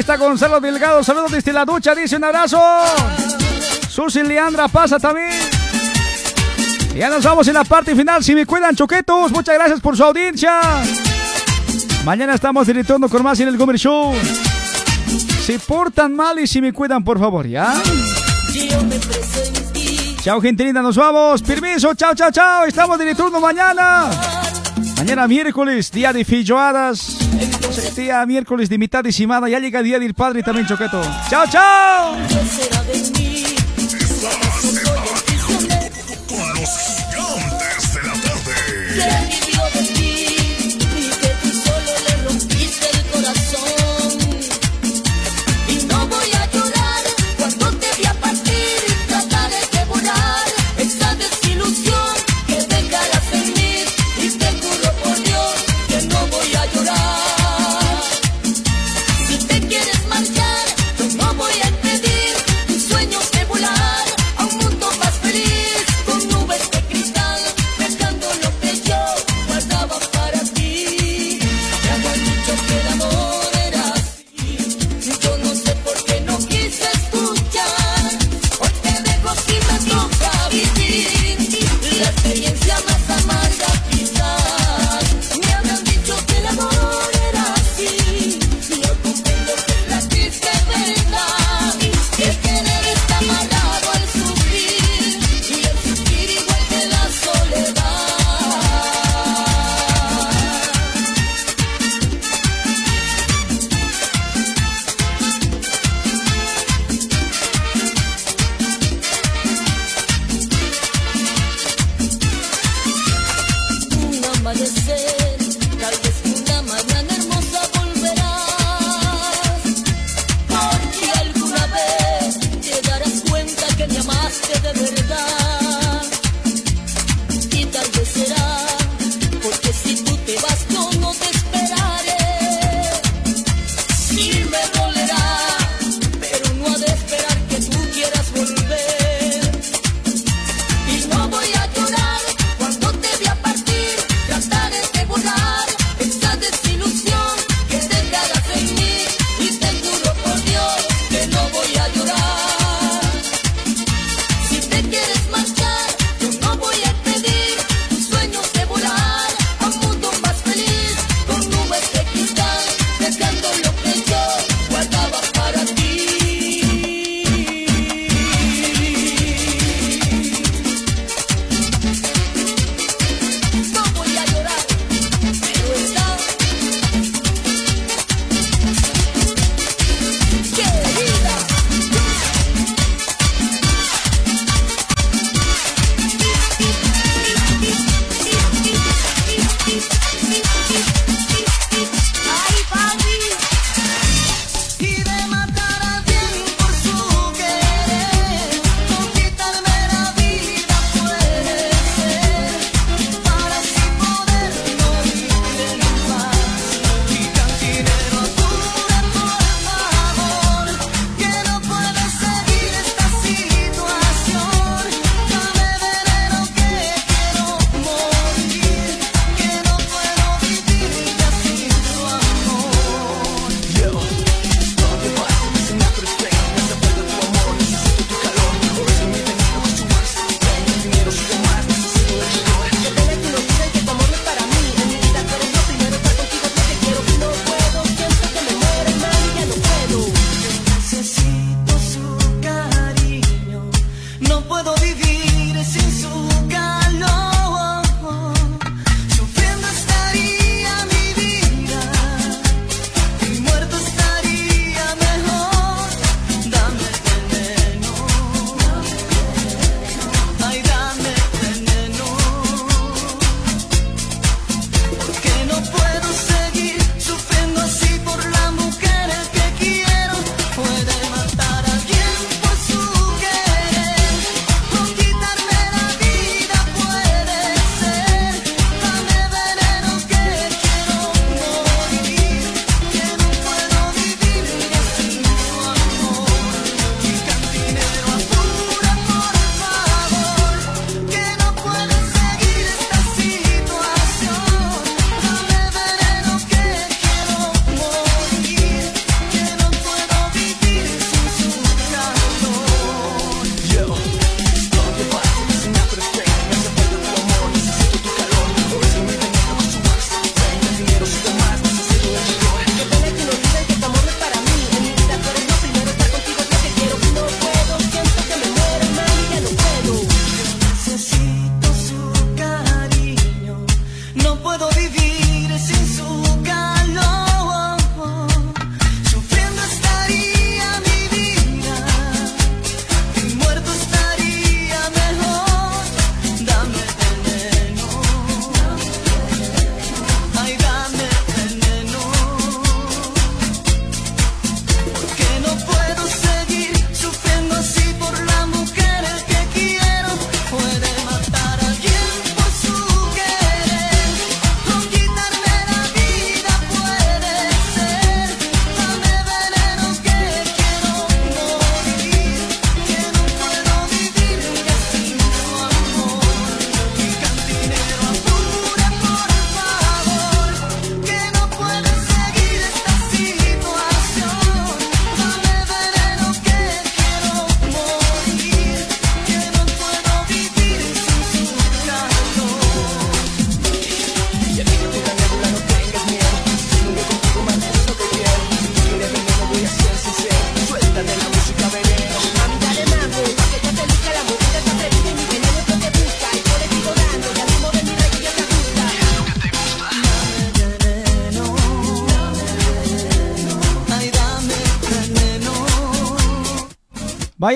Está Gonzalo Delgado, saludos desde la ducha, dice un abrazo. Susi Leandra pasa también. Ya nos vamos en la parte final. Si me cuidan, choquetos, muchas gracias por su audiencia. Mañana estamos de retorno con más en el Gomer Show. Se portan mal y si me cuidan, por favor, ¿ya? Chao, gente linda, nos vamos. Permiso, chao, chao, chao. Estamos de retorno mañana. Mañana miércoles, día de filloadas. O sea, Día miércoles de mitad de semana. Ya llega el día del padre también, Choqueto. Chao, chao.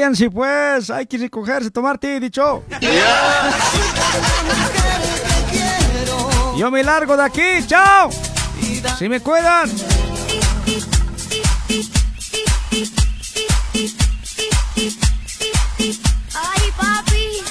Váyanse pues, hay que recogerse, tomar té, dicho. Yo me largo de aquí, chao. Si me cuidan. Ay, papi.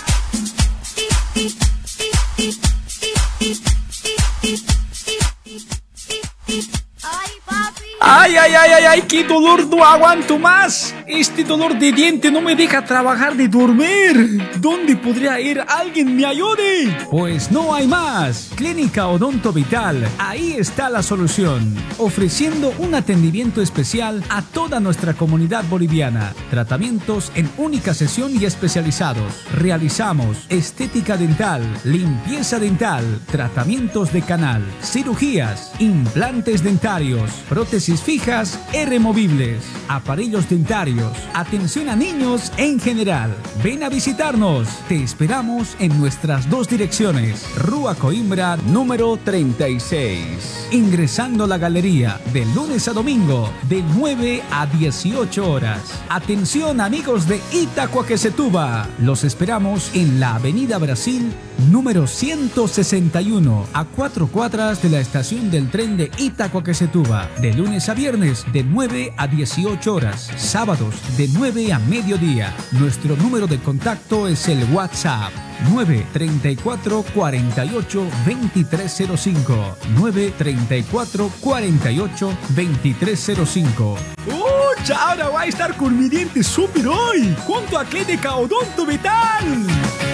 Ay, papi. Ay, ay, ay, ay, ay, qué dolor, no aguanto más. Este dolor de diente no me deja trabajar ni dormir. ¿Dónde podría ir? ¿Alguien me ayude? Pues no hay más. Clínica Odonto Vital, ahí está la solución. Ofreciendo un atendimiento especial a toda nuestra comunidad boliviana. Tratamientos en única sesión y especializados. Realizamos estética dental, limpieza dental, tratamientos de canal, cirugías, implantes dentarios, prótesis fijas e removibles, aparellos dentarios, atención a niños en general. Ven a visitarnos. Te esperamos en nuestras dos direcciones. Rúa Coimbra número 36. Ingresando a la galería de lunes a domingo de 9 a 18 horas. Atención amigos de Itacoaquecetuba. Los esperamos en la Avenida Brasil número 161 a cuatro cuadras de la estación del tren de Itacoaquecetuba. De lunes a viernes de 9 a 18 horas. Sábados de 9 a mediodía. Nuestro número de contacto es el WhatsApp 934 48 2305 934 48 2305 ¡Uy! Ahora va a estar con mi diente súper hoy. Junto a Clínica Odonto Vital.